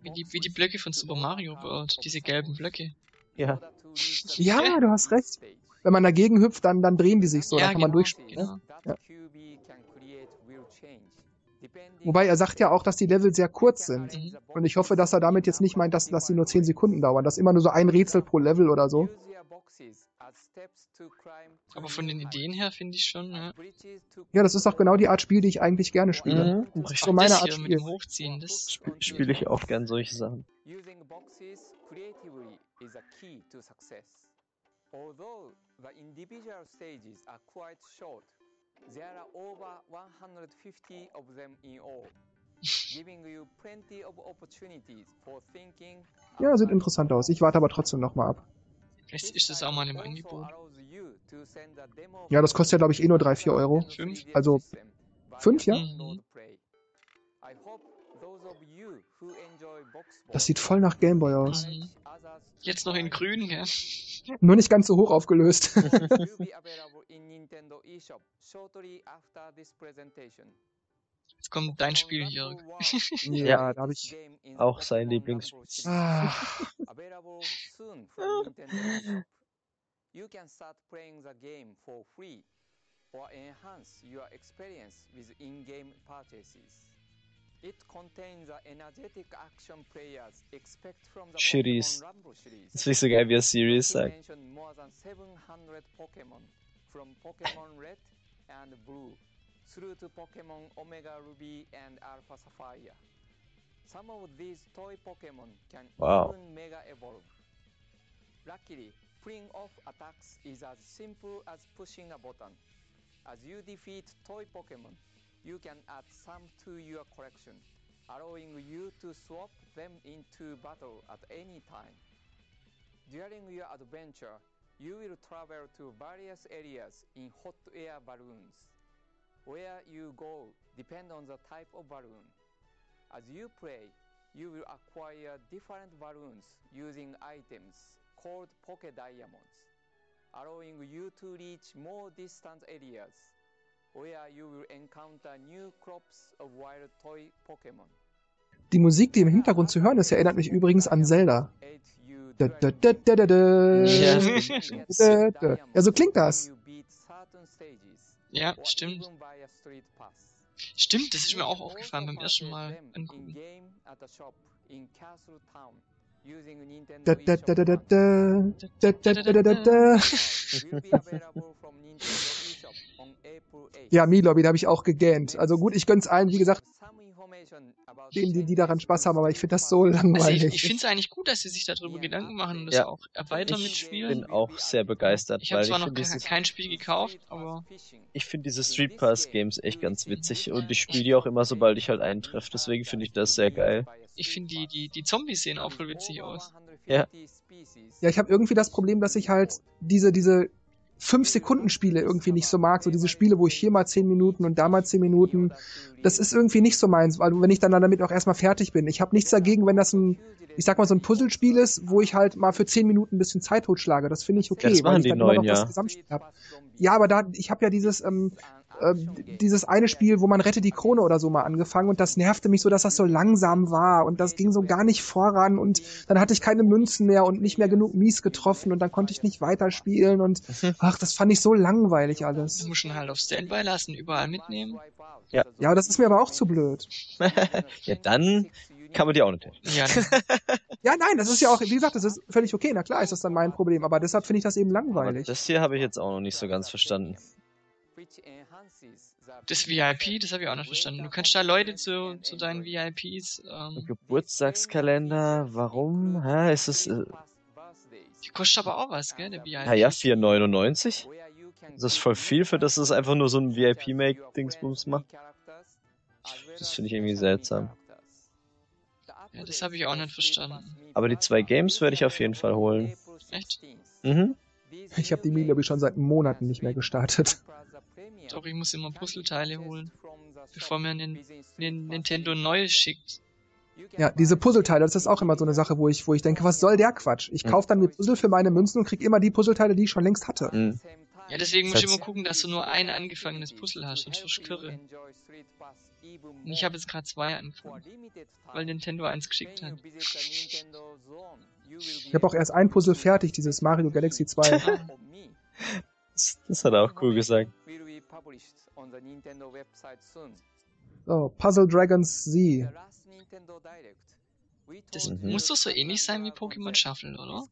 wie die, wie die Blöcke von Super Mario World. Diese gelben Blöcke. Ja. Ja, du hast recht. Wenn man dagegen hüpft, dann, dann drehen die sich so, Ja, dann kann man genau, durchspielen. Ne? genau. Wobei er sagt ja auch, dass die Level sehr kurz sind. Und ich hoffe, dass er damit jetzt nicht meint, dass, dass die nur 10 Sekunden dauern. Das ist immer nur so ein Rätsel pro Level oder so. Aber von den Ideen her finde ich schon, ne? Ja, das ist auch genau die Art Spiel, die ich eigentlich gerne spiele. Mhm, Das ist so meine das Art Spiel. dem Hochziehen, das Sp Spiele ich auch gern solche Sachen. Using boxes creatively is a key to success. Although the individual stages are quite short, there are over 150 of them in all, giving you plenty of opportunities for thinking. Ja, sieht interessant aus. Ich warte aber trotzdem noch mal ab. Vielleicht ist das auch mal im Also Angebot. Ja, das kostet ja, glaube ich, eh nur 3, 4 Euro. Fünf? Also, fünf, ja? Mhm. Das sieht voll nach Gameboy aus. Mhm. Jetzt noch in grün, gell? Nur nicht ganz so hoch aufgelöst. Jetzt kommt dein Spiel, Jörg. ja, da habe ich. auch sein Lieblingsspiel. Ah, series. Das finde ich so geil, wie er Series To sagt. mention more than 700 Pokémon from Pokémon Red and Blue through to Pokémon Omega Ruby and Alpha Sapphire. Some of these toy Pokémon can Wow. even Mega Evolve. Luckily, pulling off attacks is as simple as pushing a button. As you defeat toy Pokémon, you can add some to your collection, allowing you to swap them into battle at any time. During your adventure, you will travel to various areas in hot air balloons. Where you go depends on the type of balloon. As you play, you will acquire different balloons using items called Poke Diamonds, allowing you to reach more distant areas, die Musik, die im Hintergrund zu hören ist, erinnert mich übrigens an Zelda. Da, da, da, da, da, da. Ja. So klingt das. Ja, stimmt. Stimmt, das ist mir auch aufgefallen beim ersten Mal angucken. Da, da, da, da, da, da. Da, da, da, da, da, da. Ja, Milobby, da habe ich auch gegähnt. Also gut, ich gönn's allen, wie gesagt, denen, die, die daran Spaß haben, aber ich finde das so Also ich, langweilig. ich finde es eigentlich gut, dass sie sich darüber Gedanken machen und das Ja. auch erweitern mit Ich bin auch sehr begeistert, Ich habe zwar ich noch dieses, kein Spiel gekauft, aber ich finde diese Street Pass Games echt ganz witzig und ich spiele die auch immer, sobald ich halt einen treffe. Deswegen finde ich das sehr geil. ich finde die, die, die Zombies sehen auch voll witzig aus. Ja. Ja, ich habe irgendwie das Problem, dass ich halt diese, diese 5-Sekunden-Spiele irgendwie nicht so mag. So diese Spiele, wo ich hier mal 10 Minuten und da mal 10 Minuten. Das ist irgendwie nicht so meins, weil wenn ich dann damit auch erstmal fertig bin. Ich habe nichts dagegen, wenn das ein, ich sag mal, so ein Puzzlespiel ist, wo ich halt mal für 10 Minuten ein bisschen Zeit totschlage. Das finde ich okay, Das machen weil ich dann neuen, immer noch ja. das Gesamtspiel hab. Ja, aber da, ich habe ja dieses, ähm, äh, dieses eine Spiel, wo man rettet die Krone oder so mal angefangen und das nervte mich so, dass das so langsam war und das ging so gar nicht voran und dann hatte ich keine Münzen mehr und nicht mehr genug Mies getroffen und dann konnte ich nicht weiterspielen und ach, das fand ich so langweilig alles. muss man halt auf Standby lassen, überall mitnehmen. Ja. Ja, das ist mir aber auch zu blöd. ja, dann kann man die auch nicht helfen. Ja, Ja, nein, das ist ja auch, wie gesagt, das ist völlig okay, na klar ist das dann mein Problem, aber deshalb finde ich das eben Aber langweilig. das hier habe ich jetzt auch noch nicht so ganz verstanden. Das VIP, das habe ich auch noch verstanden. Du kannst da Leute zu, zu deinen VIPs, ähm, Geburtstagskalender, warum? Hä, ist es, äh, die kostet aber auch was, gell, der VIP. na ja, 4,99? Das ist voll viel, für das es einfach nur so ein VIP-Make-Dingsbums macht. Das finde ich irgendwie seltsam. Ja, das habe ich auch nicht verstanden. Aber die zwei Games werde ich auf jeden Fall holen. Echt? Mhm. Ich habe die Mii, glaube ich, schon seit Monaten nicht mehr gestartet. Doch, ich muss immer Puzzleteile holen, bevor mir Nintendo neues schickt. Ja, diese Puzzleteile, das ist auch immer so eine Sache, wo ich, wo ich denke, was soll der Quatsch? Ich Hm. kaufe dann mir Puzzle für meine Münzen und krieg immer die Puzzleteile, die ich schon längst hatte. Mhm. Ja, deswegen musst du heißt- immer gucken, dass du nur ein angefangenes Puzzle hast, sonst wirst du kirre. Und ich habe jetzt gerade zwei angefangen, weil Nintendo eins geschickt hat. Ich habe auch erst ein Puzzle fertig, dieses Mario Galaxy 2. Das, das hat er auch cool gesagt. So, Puzzle Dragons Z. Das Mhm. muss doch so ähnlich sein wie Pokémon Shuffle, oder?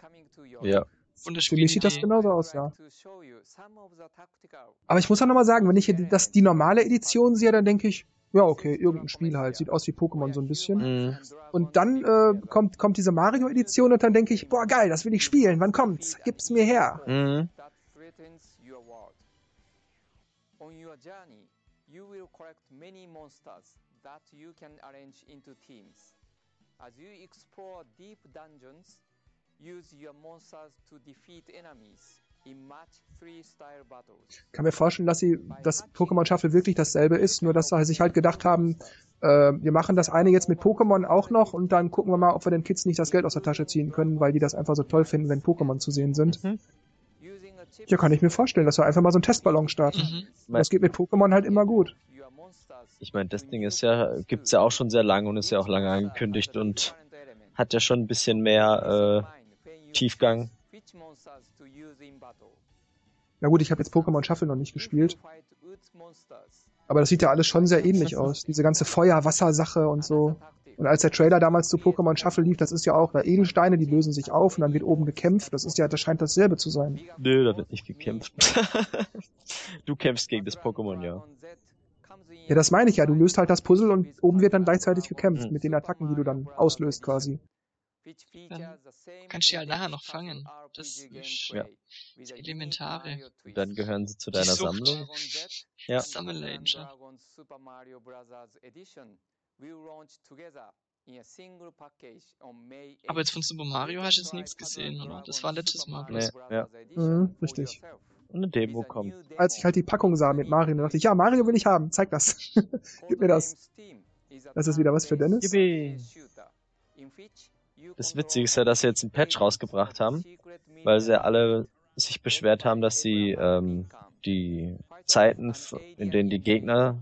Ja. Und das Für mich sieht das genauso aus, ja. Aber ich muss auch nochmal sagen, wenn ich hier die- das, die normale Edition sehe, dann denke ich, ja, okay, irgendein Spiel halt. Sieht aus wie Pokémon so ein bisschen. Mhm. Und dann äh, kommt, kommt diese Mario-Edition und dann denke ich, boah, geil, das will ich spielen. Wann kommt's? Gib's mir her. Mhm. On your journey, you will collect many monsters that you can arrange into teams. As you explore deep dungeons, use your monsters to defeat enemies in Match 3 style battles. kann mir vorstellen, dass sie das Pokémon Shuffle wirklich dasselbe ist, nur dass sie sich halt gedacht haben, äh, wir machen das eine jetzt mit Pokémon auch noch und dann gucken wir mal, ob wir den Kids nicht das Geld aus der Tasche ziehen können, weil die das einfach so toll finden, wenn Pokémon zu sehen sind. Chip Ja, kann ich mir vorstellen, dass wir einfach mal so einen Testballon starten. Mhm. Das geht mit Pokémon halt immer gut. Ich meine, das Ding ist ja, gibt's ja auch schon sehr lange und ist ja auch lange angekündigt und hat ja schon ein bisschen mehr äh, Tiefgang. Na gut, ich habe jetzt Pokémon Shuffle noch nicht gespielt, Aber das sieht ja alles schon sehr ähnlich aus. Diese ganze Feuer-Wasser-Sache und so. Und als der Trailer damals zu Pokémon Shuffle lief, das ist ja auch da Edelsteine, die lösen sich auf und dann wird oben gekämpft. Das ist ja, das scheint dasselbe zu sein. Nö, da wird nicht gekämpft. du kämpfst gegen das Pokémon, ja. Ja, das meine ich ja. Du löst halt das Puzzle und oben wird dann gleichzeitig gekämpft Mhm. mit den Attacken, die du dann auslöst quasi. Dann kannst du die halt nachher noch fangen. Das ist Ja. das Elementare. Dann gehören sie zu deiner. Sammlung. Ja. Sammelleidenschaft. Super Mario Bros. Edition will launch together in a single package on May Aber jetzt von Super Mario hast du jetzt nichts gesehen, oder? Das war letztes Mal bloß. Nee, ja. Mhm, richtig. Und eine Demo kommt. Als ich halt die Packung sah mit Mario, dachte ich, ja, Mario will ich haben, zeig das. Gib mir das. Das ist wieder was für Dennis. Yippie. Das Witzige ist ja, dass sie jetzt einen Patch rausgebracht haben, weil sie ja alle sich beschwert haben, dass sie ähm, die Zeiten, in denen die Gegner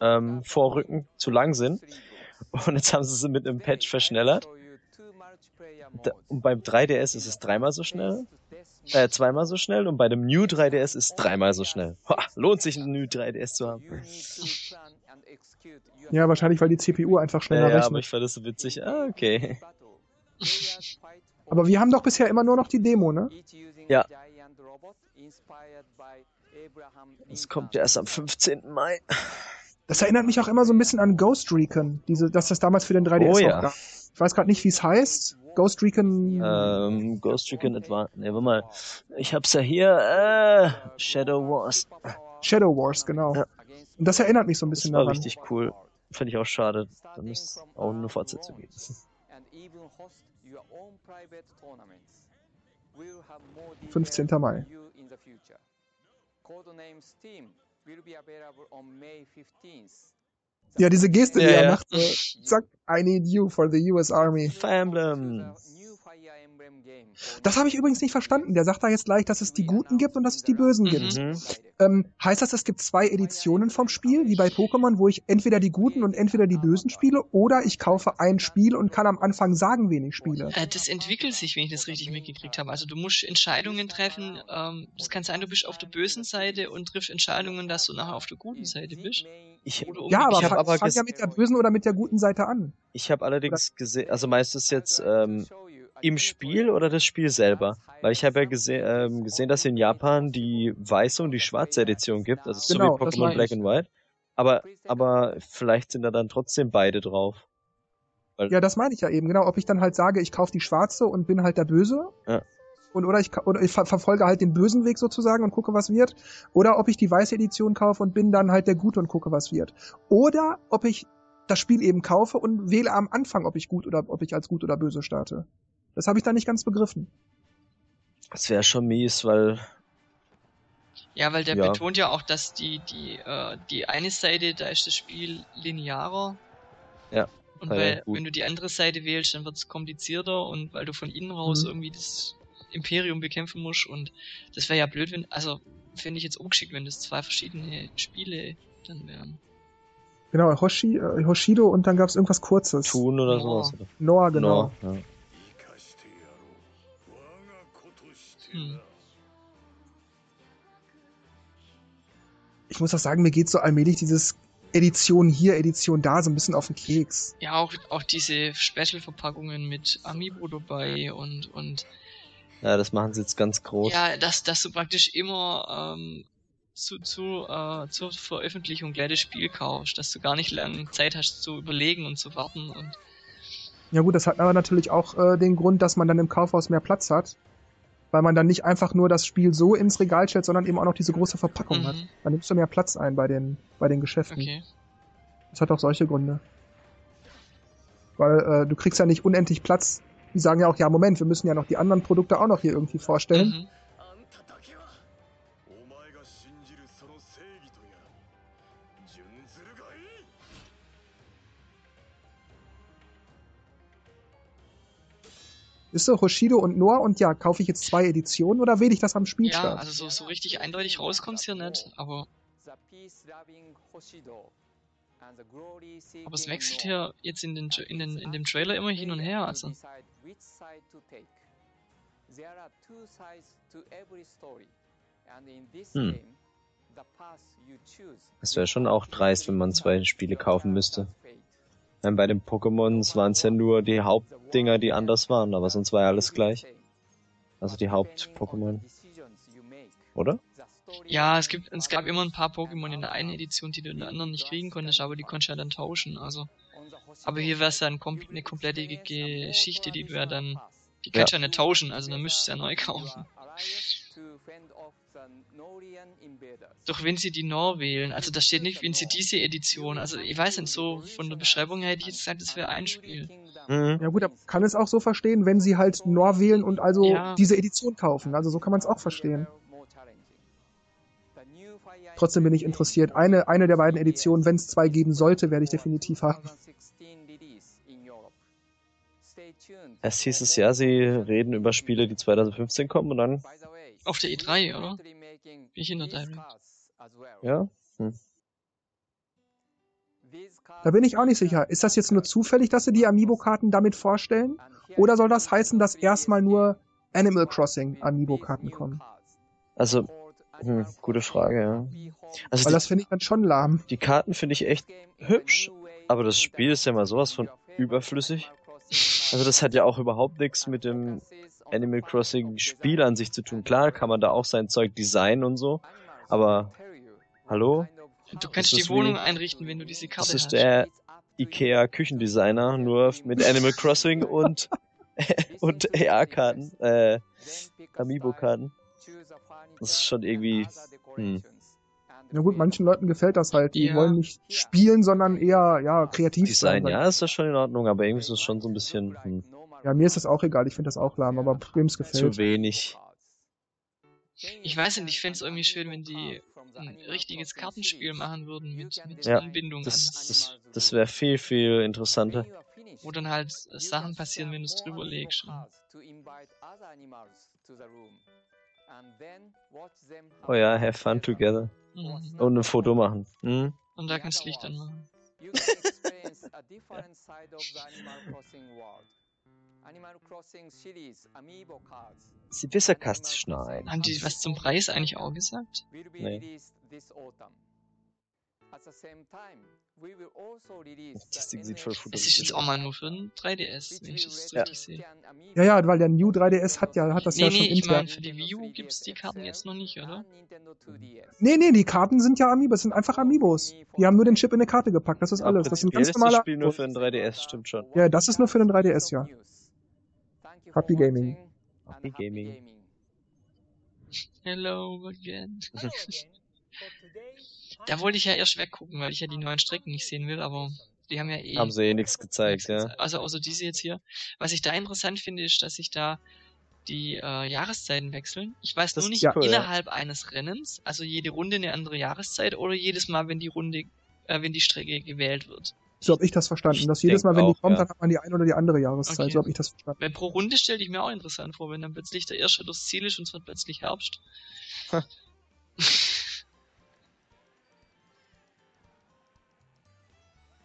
ähm, vorrücken, zu lang sind. Und jetzt haben sie sie mit einem Patch verschnellert. Und beim 3DS ist es dreimal so schnell, äh, zweimal so schnell und bei dem New 3DS ist es dreimal so schnell. Ha, lohnt sich ein New 3DS zu haben. Ja, wahrscheinlich, weil die CPU einfach Ja, schneller ja, aber rechnet. ich fand das so witzig. Ah, okay. Aber wir haben doch bisher immer nur noch die Demo, ne? Ja. Das kommt ja erst am 15. Mai. Das erinnert mich auch immer so ein bisschen an Ghost Recon, diese, dass das damals für den 3DS Oh ja. gab. Ich weiß gerade nicht, wie es heißt. Ghost Recon. Ähm, Ghost Recon Advance. Ne, warte mal. Ich hab's ja hier. Äh, Shadow Wars. Shadow Wars, genau. Ja. Und das erinnert mich so ein Das bisschen war daran. richtig cool. Finde ich auch schade. Da müsste es auch eine Fortsetzung geben. 15. Mai. for you in the future. Codename Steam will be available on May 15th. Ja, diese Geste, die Ja, er ja. macht. So, zack, I need you for the US Army. Fire Emblem. Das habe ich übrigens nicht verstanden. Der sagt da jetzt gleich, dass es die Guten gibt und dass es die Bösen Mhm. gibt. Mhm. Ähm, heißt das, es gibt zwei Editionen vom Spiel, wie bei Pokémon, wo ich entweder die Guten und entweder die Bösen spiele, oder ich kaufe ein Spiel und kann am Anfang sagen, wen ich spiele. Äh, das entwickelt sich, wenn ich das richtig mitgekriegt habe. Also du musst Entscheidungen treffen. Ähm, das kann sein, du bist auf der bösen Seite und triffst Entscheidungen, dass du nachher auf der guten Seite bist. Ich, Ja, aber Ich fang, aber fang ja mit der bösen oder mit der guten Seite an. ich habe allerdings gesehen, also meistens jetzt ähm, im Spiel oder das Spiel selber. Weil ich habe ja gese ähm, gesehen, dass es in Japan die weiße und die schwarze Edition gibt, also so Genau, wie das Pokémon Black and White. Aber, aber vielleicht sind da dann trotzdem beide drauf. Ja, das meine ich ja eben, genau. Ob ich dann halt sage, ich kaufe die schwarze und bin halt der Böse. Ja. Und oder ich, oder ich ver verfolge halt den bösen Weg sozusagen und gucke, was wird. Oder ob ich die weiße Edition kaufe und bin dann halt der Gute und gucke, was wird. Oder ob ich das Spiel eben kaufe und wähle am Anfang, ob ich gut oder ob ich als gut oder böse starte. Das habe ich da nicht ganz begriffen. Das wäre schon mies, weil Ja, weil der Ja. betont ja auch, dass die, die, äh, die eine Seite, da ist das Spiel linearer. Ja, Und ja, weil, gut. wenn du die andere Seite wählst, dann wird es komplizierter und weil du von innen raus Mhm. irgendwie das Imperium bekämpfen musst und das wäre ja blöd, wenn, also fände ich jetzt ungeschickt, wenn das zwei verschiedene Spiele dann wären. Genau, Hoshi, äh, Hoshido und dann gab es irgendwas Kurzes. tun oder Ja. sowas. Noah, genau. No, ja. Hm. Ich muss auch sagen, mir geht so allmählich dieses Edition hier, Edition da so ein bisschen auf den Keks. Ja, auch, auch diese Special-Verpackungen mit Amiibo dabei und, und Ja, das machen sie jetzt ganz groß. Ja, dass, dass du praktisch immer ähm, zu, zu, äh, zur Veröffentlichung gleich das Spiel kaufst, dass du gar nicht lange Zeit hast zu überlegen und zu warten und Ja gut, das hat aber natürlich auch äh, den Grund, dass man dann im Kaufhaus mehr Platz hat. Weil man dann nicht einfach nur das Spiel so ins Regal stellt, sondern eben auch noch diese große Verpackung hat. Mhm. Dann nimmst du mehr Platz ein bei den, bei den Geschäften. okay. Das hat auch solche Gründe. Weil äh, du kriegst ja nicht unendlich Platz. Die sagen ja auch, ja, Moment, wir müssen ja noch die anderen Produkte auch noch hier irgendwie vorstellen. Mhm. Ist so Hoshido und Noah und ja, kaufe ich jetzt zwei Editionen oder wähle ich das am Ja, Spielstart? also so, so richtig eindeutig rauskommt's hier nicht, aber, aber es wechselt hier jetzt in, den, in, den, in dem Trailer immer hin und her, also. Hm. Das wäre schon auch dreist, wenn man zwei Spiele kaufen müsste. Meine, bei den Pokémons waren es ja nur die Hauptdinger, die anders waren, aber sonst war ja alles gleich. Also die Haupt-Pokémon, oder? Ja, es gibt, es gab immer ein paar Pokémon in der einen Edition, die du in der anderen nicht kriegen konntest, aber die konntest du ja dann tauschen, also. Aber hier wär's ja ein kom eine komplette Ge- Geschichte, die du ja dann, die kannst du ja nicht tauschen, also dann müsstest du ja neu kaufen. Doch wenn sie die Nor wählen, also da steht nicht, wenn sie diese Edition, also ich weiß nicht, so von der Beschreibung her hätte ich jetzt gesagt, das wäre ein Spiel. Mhm. Ja gut, aber kann es auch so verstehen, wenn sie halt Nor wählen und also Ja. diese Edition kaufen. Also so kann man es auch verstehen. Trotzdem bin ich interessiert. Eine, eine der beiden Editionen, wenn es zwei geben sollte, werde ich definitiv haben. Erst hieß es ja, sie reden über Spiele, die 2015 kommen und dann, Auf der E3, oder? ich in der Direct? ja, Da bin ich auch nicht sicher. Ist das jetzt nur zufällig, dass sie die Amiibo-Karten damit vorstellen? Oder soll das heißen, dass erstmal nur Animal Crossing Amiibo-Karten kommen? also, hm, gute Frage, ja. Also Weil die, das finde ich dann schon lahm. die Karten finde ich echt hübsch, aber das Spiel ist ja mal sowas von überflüssig. Also das hat ja auch überhaupt nichts mit dem Animal Crossing Spiel an sich zu tun. Klar kann man da auch sein Zeug designen und so, aber hallo? Du kannst die Wohnung wie- einrichten, wenn du diese Karte Das ist hast. der Ikea Küchendesigner, nur mit Animal Crossing und und AR-Karten, äh, Amiibo-Karten. Das ist schon irgendwie, hm. Na gut, manchen Leuten gefällt das halt. Die Ja. wollen nicht spielen, sondern eher, ja, kreativ Design, sein. ja, ist das schon in Ordnung, aber irgendwie ist es schon so ein bisschen hm, Ja, mir ist das auch egal. Ich finde das auch lahm, aber wem es zu gefällt. wenig. Ich weiß nicht, ich fänd's es irgendwie schön, wenn die ein richtiges Kartenspiel machen würden mit, mit Ja, Anbindung Das, an, das, das wäre viel, viel interessanter. wo dann halt Sachen passieren, wenn du es drüber legst. Oh ja, have fun together. Mhm. Und ein Foto machen. Hm? Und da kannst du Licht anmachen. Sie wisserkastisch nein. Haben die was zum Preis eigentlich auch gesagt? Nee. Released this autumn. At the same time, we will also Ding sieht voll futuristisch Das ist jetzt auch mal nur für ein 3DS, wenn ich das Ja. richtig sehe. Ja, ja, weil der New 3DS hat ja, hat das Nee, ja nee, schon ich meine, für die Wii U gibt's die Karten jetzt noch nicht, oder? Nee, nee, die Karten sind ja Amiibos, sind einfach Amiibos. Die haben nur den Chip in eine Karte gepackt, das ist alles. Das sind ganz ist das normale Spiel nur für ein 3DS, stimmt schon. Ja, das ist nur für den 3DS, ja. Happy Gaming. Happy Gaming. Hello again. Da wollte ich ja erst weggucken, weil ich ja die neuen Strecken nicht sehen will, aber die haben ja eh. Haben sie eh nichts gezeigt, ja. Also außer diese jetzt hier. Was ich da interessant finde, ist, dass sich da die äh, Jahreszeiten wechseln. Ich weiß Das nur nicht cool, ja. innerhalb eines Rennens, also jede Runde eine andere Jahreszeit oder jedes Mal, wenn die Runde, äh, wenn die Strecke gewählt wird. So habe ich das verstanden. Ich Dass jedes Mal, wenn die auch, kommt, ja. dann hat man die eine oder die andere Jahreszeit. Okay. So habe ich das verstanden. Weil pro Runde stelle ich mir auch interessant vor, wenn dann plötzlich der erste durchs Ziel ist und es wird plötzlich Herbst.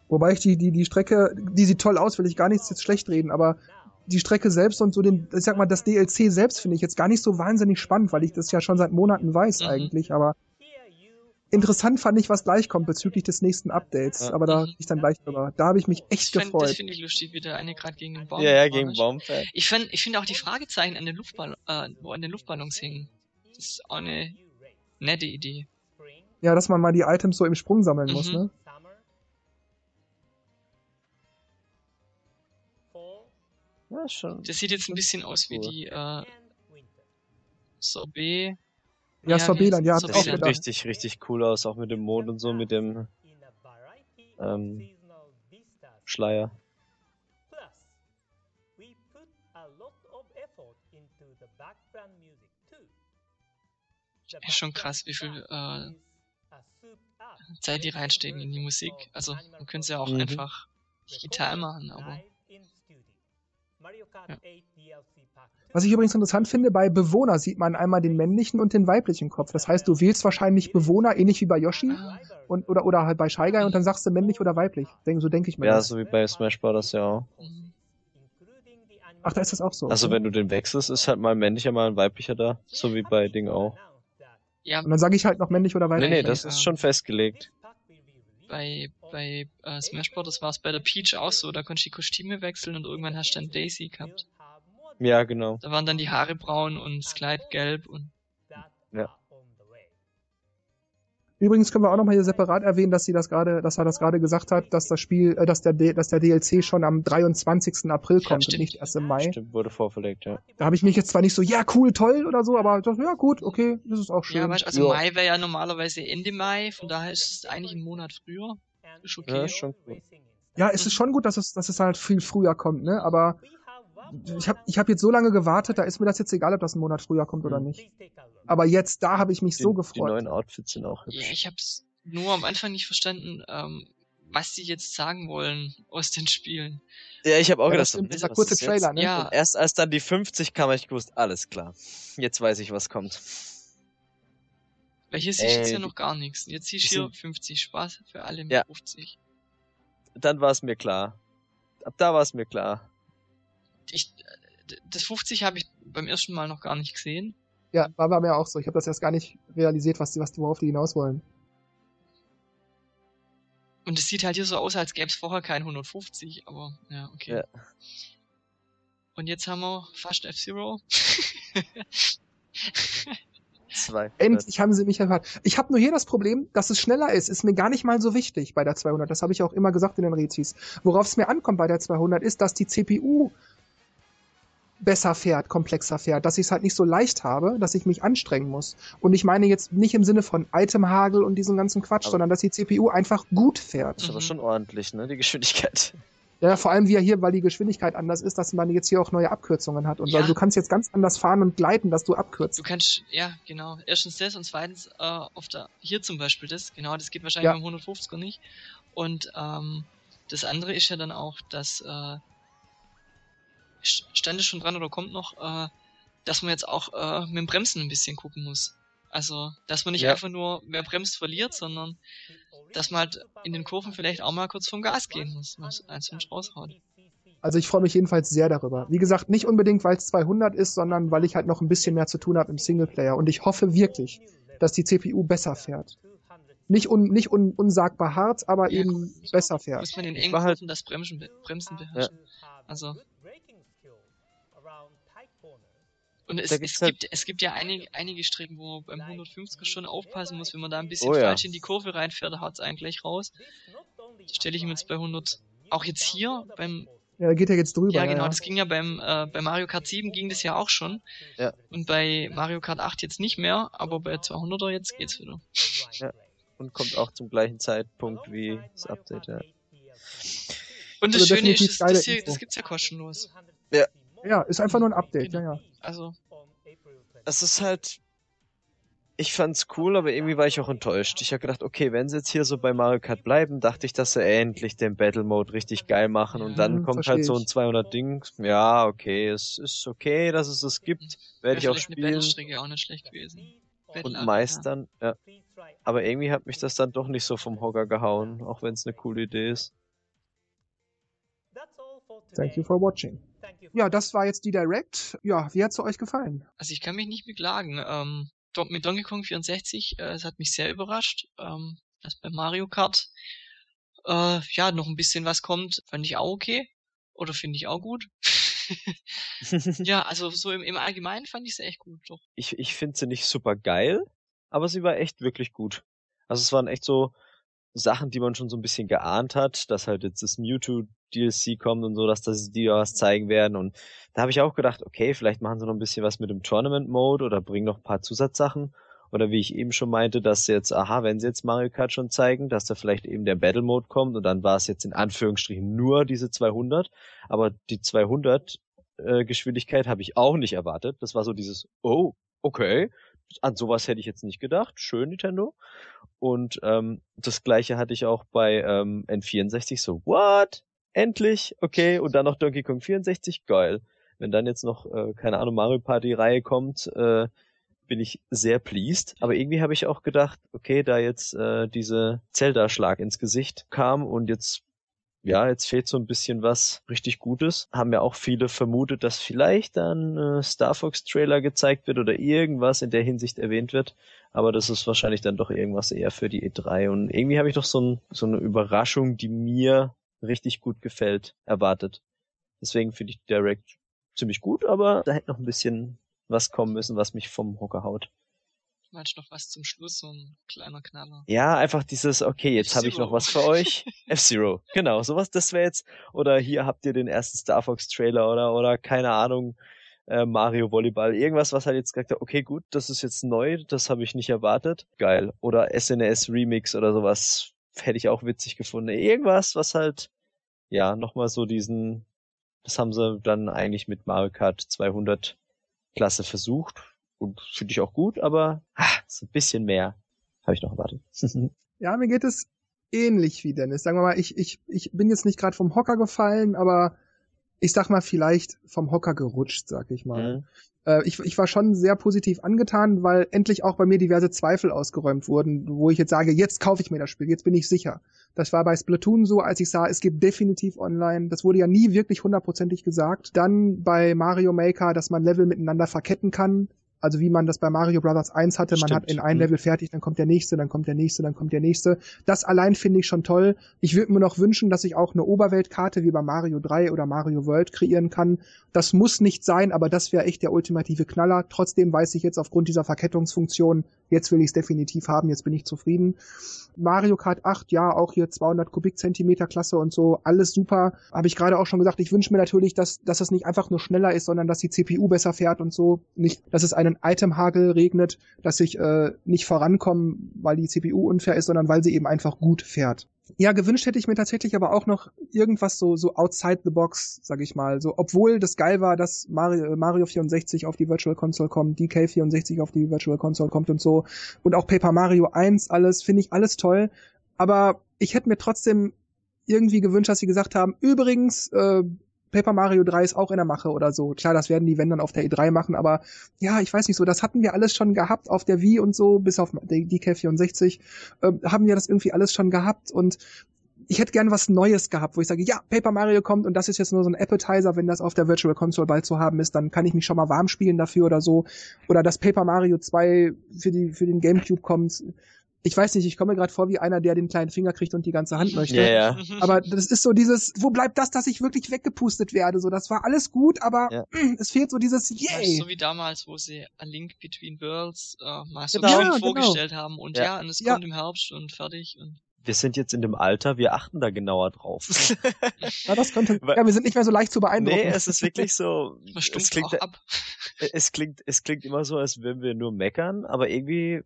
Wobei ich die, die, die Strecke, die sieht toll aus, will ich gar nichts jetzt schlecht reden, aber die Strecke selbst und so den, ich sag mal, das DLC selbst finde ich jetzt gar nicht so wahnsinnig spannend, weil ich das ja schon seit Monaten weiß Mhm. eigentlich, aber Interessant fand ich, was gleich kommt bezüglich des nächsten Updates, Ja. aber da Mhm. bin ich dann gleich drüber. Da habe ich mich echt Das, fand- das gefreut. finde ich lustig, wie der eine gerade gegen den Baum Ja, ja, gegen ist. Baumfeld. Ich finde ich finde auch die Fragezeichen an den, Luftball äh, wo an den Luftballons hingen. Das ist auch eine nette Idee. Ja, dass man mal die Items so im Sprung sammeln muss, Mhm. ne? Ja, schon. Das sieht jetzt ein bisschen aus wie Cool. die äh, Sorbet. Ja, Sorbeland, ja, hab ich Sorbeland. auch Sieht gedacht. richtig, richtig cool aus, auch mit dem Mond und so, mit dem ähm, Schleier. Ist schon krass, wie viel äh, Zeit die reinstecken in die Musik. Also man könnte es ja auch Mhm. einfach digital machen, aber Was ich übrigens interessant finde, bei Bewohner sieht man einmal den männlichen und den weiblichen Kopf. Das heißt, du wählst wahrscheinlich Bewohner, ähnlich wie bei Yoshi, und, oder, oder halt bei Shy Guy, und dann sagst du männlich oder weiblich. Denk, so denke ich mir Ja, das. so wie bei Smash Bros. ja auch. Ach, da ist das auch so. Also okay. wenn du den wechselst, ist halt mal ein männlicher, mal ein weiblicher da. So wie bei Ding auch. ja, Und dann sage ich halt noch männlich oder Nee, weiblich. nee, Weiblich, das ja. ist schon festgelegt. bei, bei äh, Smash Bros. war es bei der Peach auch so, da konntest du die Kostüme wechseln und irgendwann hast du dann Daisy gehabt. Ja, genau. Da waren dann die Haare braun und das Kleid gelb und Ja. Übrigens können wir auch noch mal hier separat erwähnen, dass sie das gerade, dass er das gerade gesagt hat, dass das Spiel, äh, dass der, D, dass der DLC schon am 23. April Ja, kommt und stimmt. nicht erst im Mai. Stimmt, wurde vorverlegt, ja. Da habe ich mich jetzt zwar nicht so, ja cool, toll oder so, aber doch, ja gut, okay, das ist auch schön. ja, weißt, du, also Ja. Mai wäre ja normalerweise Ende Mai, von daher ist es eigentlich ein Monat früher. Ist okay. Ja, ist schon cool. Ja, es ist schon gut, dass es, dass es halt viel früher kommt, ne? Aber ich habe ich hab jetzt so lange gewartet, da ist mir das jetzt egal, ob das einen Monat früher kommt oder Mhm. nicht. Aber jetzt, da habe ich mich Die, so die gefreut. neuen Outfits sind auch Ja, hübsch. ich hab's nur am Anfang nicht verstanden, ähm, was die jetzt sagen wollen aus den Spielen. Ja, ich habe auch Ja, das gedacht, stimmt, dieser kurze ist jetzt? Trailer, ne? Ja. Und erst als dann die 50 kam, hab ich gewusst, alles klar. Jetzt weiß ich, was kommt. Weil hier siehst du jetzt Äh, ja noch gar nichts. Jetzt siehst du hier sind- 50 Spaß für alle mit Ja. 50. Dann war es mir klar. Ab da war es mir klar. Ich, das 50 habe ich beim ersten Mal noch gar nicht gesehen. Ja, war bei mir auch so. Ich habe das erst gar nicht realisiert, was die, was die, worauf die hinaus wollen. Und es sieht halt hier so aus, als gäbe es vorher kein 150, aber ja, okay. Ja. Und jetzt haben wir fast F-Zero. Zwei. Endlich haben sie mich erfahren. Ich habe nur hier das Problem, dass es schneller ist, ist mir gar nicht mal so wichtig bei der 200. Das habe ich auch immer gesagt in den Rezis. Worauf es mir ankommt bei der 200 ist, dass die CPU besser fährt, komplexer fährt, dass ich es halt nicht so leicht habe, dass ich mich anstrengen muss. Und ich meine jetzt nicht im Sinne von Itemhagel und diesem ganzen Quatsch, Aber- sondern dass die CPU einfach gut fährt. Das ist aber Mhm. schon ordentlich, ne, die Geschwindigkeit. Ja, vor allem wie ja hier, weil die Geschwindigkeit anders ist, dass man jetzt hier auch neue Abkürzungen hat und. Ja. Also du kannst jetzt ganz anders fahren und gleiten, dass du abkürzt. Du kannst, ja, genau. Erstens das und zweitens äh, auf der, hier zum Beispiel das, genau, das geht wahrscheinlich Ja. beim 150er nicht. Und ähm, das andere ist ja dann auch, dass äh, st- stand es schon dran oder kommt noch, äh, dass man jetzt auch äh, mit dem Bremsen ein bisschen gucken muss. Also, dass man nicht Ja. einfach nur, wer bremst, verliert, sondern dass man halt in den Kurven vielleicht auch mal kurz vom Gas gehen muss, es eins raushaut. Also ich freue mich jedenfalls sehr darüber. Wie gesagt, nicht unbedingt, weil es 200 ist, sondern weil ich halt noch ein bisschen mehr zu tun habe im Singleplayer. Und ich hoffe wirklich, dass die CPU besser fährt. Nicht, un, nicht un, unsagbar hart, aber Ja, eben besser fährt. Muss man in Ich engen halt- Kurven das Bremsen, Bremsen beherrschen. Also, Und es, es, halt- gibt, es gibt ja einige, einige Strecken, wo man beim 150er schon aufpassen muss, wenn man da ein bisschen Oh ja. falsch in die Kurve reinfährt, da haut's einen gleich raus. Stelle ich mir jetzt bei 100. Auch jetzt hier beim, Ja, geht ja jetzt drüber. ja genau, das ging ja beim, äh, bei Mario Kart 7 ging das ja auch schon. Ja. Und bei Mario Kart 8 jetzt nicht mehr, aber bei 200er jetzt geht's wieder. Und kommt auch zum gleichen Zeitpunkt wie das Update, ja. Und das Also Schöne ist, das, das, hier, das gibt's ja kostenlos. Ja, ist einfach nur ein Update, ja, ja. Also, Es ist halt. Ich fand's cool, aber irgendwie war ich auch enttäuscht. Ich habe gedacht, okay, wenn sie jetzt hier so bei Mario Kart bleiben, dachte ich, dass sie endlich den Battle Mode richtig geil machen und dann Mhm, kommt halt so ein 200 Ding. Ja, okay, es ist okay, dass es das gibt, werde ich auch eine spielen Battle-Strecke auch nicht schlecht gewesen. Und meistern. Ja. Aber irgendwie hat mich das dann doch nicht so vom Hocker gehauen, auch wenn es eine coole Idee ist. Thank you for watching. Ja, das war jetzt die Direct. Ja, wie hat's euch gefallen? Also ich kann mich nicht beklagen. Ähm, mit Donkey Kong 64, äh, es hat mich sehr überrascht. Ähm, dass bei Mario Kart äh, ja noch ein bisschen was kommt, fand ich auch okay. Oder finde ich auch gut. ja, also so im, im Allgemeinen fand ich sie echt gut, doch. ich, ich finde sie nicht super geil, aber sie war echt wirklich gut. Also es waren echt so Sachen, die man schon so ein bisschen geahnt hat, dass halt jetzt das Mewtwo DLC kommt und so, dass das die was zeigen werden. Und da habe ich auch gedacht, okay, vielleicht machen sie noch ein bisschen was mit dem Tournament Mode oder bringen noch ein paar Zusatzsachen. Oder wie ich eben schon meinte, dass jetzt, aha, wenn sie jetzt Mario Kart schon zeigen, dass da vielleicht eben der Battle Mode kommt und dann war es jetzt in Anführungsstrichen nur diese 200. Aber die 200 äh, Geschwindigkeit habe ich auch nicht erwartet. Das war so dieses, oh, okay, an sowas hätte ich jetzt nicht gedacht. Schön, Nintendo. Und ähm, das gleiche hatte ich auch bei ähm, N64 so, what? Endlich? Okay. Und dann noch Donkey Kong 64? Geil. Wenn dann jetzt noch, äh, keine Ahnung, Mario Party-Reihe kommt, äh, bin ich sehr pleased. Aber irgendwie habe ich auch gedacht, okay, da jetzt äh, diese Zelda-Schlag ins Gesicht kam und jetzt ja, jetzt fehlt so ein bisschen was richtig Gutes. Haben ja auch viele vermutet, dass vielleicht dann äh, Star Fox Trailer gezeigt wird oder irgendwas in der Hinsicht erwähnt wird. Aber das ist wahrscheinlich dann doch irgendwas eher für die E3. Und irgendwie habe ich doch so, ein, so eine Überraschung, die mir richtig gut gefällt, erwartet. Deswegen finde ich Direct ziemlich gut, aber da hätte noch ein bisschen was kommen müssen, was mich vom Hocker haut. Meinst du noch was zum Schluss, so ein kleiner Knaller? Ja, einfach dieses, okay, jetzt habe ich noch was für euch. F-Zero, genau, sowas, das wäre jetzt, oder hier habt ihr den ersten Star Fox Trailer oder, oder keine Ahnung, äh, Mario Volleyball, irgendwas, was halt jetzt gesagt hat, okay, gut, das ist jetzt neu, das habe ich nicht erwartet. Geil. Oder SNS Remix oder sowas, hätte ich auch witzig gefunden. Irgendwas, was halt, ja, nochmal so diesen, das haben sie dann eigentlich mit Mario Kart 200 Klasse versucht und finde ich auch gut, aber ah, so ein bisschen mehr habe ich noch erwartet. Ja, mir geht es ähnlich wie Dennis. Sagen wir mal, ich, ich, ich bin jetzt nicht gerade vom Hocker gefallen, aber ich sag mal vielleicht vom Hocker gerutscht, sag ich mal. Mhm. Äh, ich, ich war schon sehr positiv angetan, weil endlich auch bei mir diverse Zweifel ausgeräumt wurden, wo ich jetzt sage, jetzt kaufe ich mir das Spiel, jetzt bin ich sicher. Das war bei Splatoon so, als ich sah, es gibt definitiv online. Das wurde ja nie wirklich hundertprozentig gesagt. Dann bei Mario Maker, dass man Level miteinander verketten kann. Also wie man das bei Mario Brothers 1 hatte, man Stimmt. hat in ein Mhm. Level fertig, dann kommt der nächste, dann kommt der nächste, dann kommt der nächste. Das allein finde ich schon toll. Ich würde mir noch wünschen, dass ich auch eine Oberweltkarte wie bei Mario 3 oder Mario World kreieren kann. Das muss nicht sein, aber das wäre echt der ultimative Knaller. Trotzdem weiß ich jetzt aufgrund dieser Verkettungsfunktion, jetzt will ich es definitiv haben, jetzt bin ich zufrieden. Mario Kart 8, ja, auch hier 200 Kubikzentimeter Klasse und so, alles super. Habe ich gerade auch schon gesagt, ich wünsche mir natürlich, dass, dass es nicht einfach nur schneller ist, sondern dass die CPU besser fährt und so. Nicht, dass es einen Itemhagel regnet, dass ich äh, nicht vorankomme, weil die CPU unfair ist, sondern weil sie eben einfach gut fährt. Ja, gewünscht hätte ich mir tatsächlich aber auch noch irgendwas so so outside the box, sag ich mal. So, obwohl das geil war, dass Mario, Mario 64 auf die Virtual Console kommt, DK 64 auf die Virtual Console kommt und so und auch Paper Mario 1 alles, finde ich alles toll. Aber ich hätte mir trotzdem irgendwie gewünscht, dass sie gesagt haben, übrigens, äh, Paper Mario 3 ist auch in der Mache oder so. Klar, das werden die wenn dann auf der E3 machen, aber ja, ich weiß nicht so, das hatten wir alles schon gehabt auf der Wii und so, bis auf die DK64, äh, haben wir das irgendwie alles schon gehabt und ich hätte gern was Neues gehabt, wo ich sage, ja, Paper Mario kommt und das ist jetzt nur so ein Appetizer, wenn das auf der Virtual Console bald zu haben ist, dann kann ich mich schon mal warm spielen dafür oder so. Oder dass Paper Mario 2 für die für den Gamecube kommt. Ich weiß nicht, ich komme mir gerade vor wie einer, der den kleinen Finger kriegt und die ganze Hand möchte. Ja, ja. Aber das ist so dieses, wo bleibt das, dass ich wirklich weggepustet werde? So, das war alles gut, aber Ja. mm, es fehlt so dieses Yay. ist so wie damals, wo sie A Link Between Worlds äh, mal so Genau. schön Ja, genau. vorgestellt haben und Ja. ja, und es Ja. kommt im Herbst und fertig und Wir sind jetzt in dem Alter, wir achten da genauer drauf. Ja, das könnte, ja, wir sind nicht mehr so leicht zu beeindrucken. nee, es ist wirklich so, es klingt, auch ab. es klingt, es klingt immer so, als würden wir nur meckern, aber irgendwie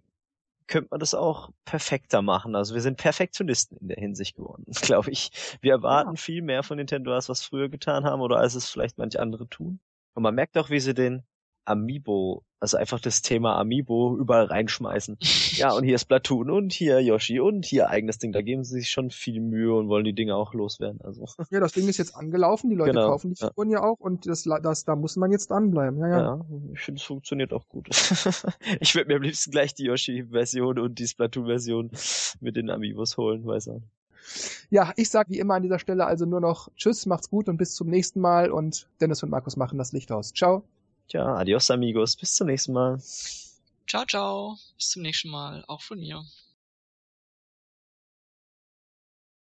könnte man das auch perfekter machen. Also wir sind Perfektionisten in der Hinsicht geworden, glaube ich. Wir erwarten viel mehr von Nintendo, als was früher getan haben oder als es vielleicht manche andere tun. Und man merkt auch, wie sie den Amiibo, also einfach das Thema Amiibo überall reinschmeißen. Ja, und hier ist Platoon und hier Yoshi und hier eigenes Ding. Da geben sie sich schon viel Mühe und wollen die Dinge auch loswerden. Also Ja, das Ding ist jetzt angelaufen, die Leute Genau, kaufen die ja. Figuren ja auch und das, das, da muss man jetzt dranbleiben. Ja, ja. Ja, ich finde, es funktioniert auch gut. ich würde mir am liebsten gleich die Yoshi-Version und die Splatoon-Version mit den Amiibos holen, weiß auch. Ja, ich sag wie immer an dieser Stelle also nur noch Tschüss, macht's gut und bis zum nächsten Mal und Dennis und Markus machen das Licht aus. Ciao. Tja, adios amigos, bis zum nächsten Mal. Ciao, ciao. Bis zum nächsten Mal. Auch von mir.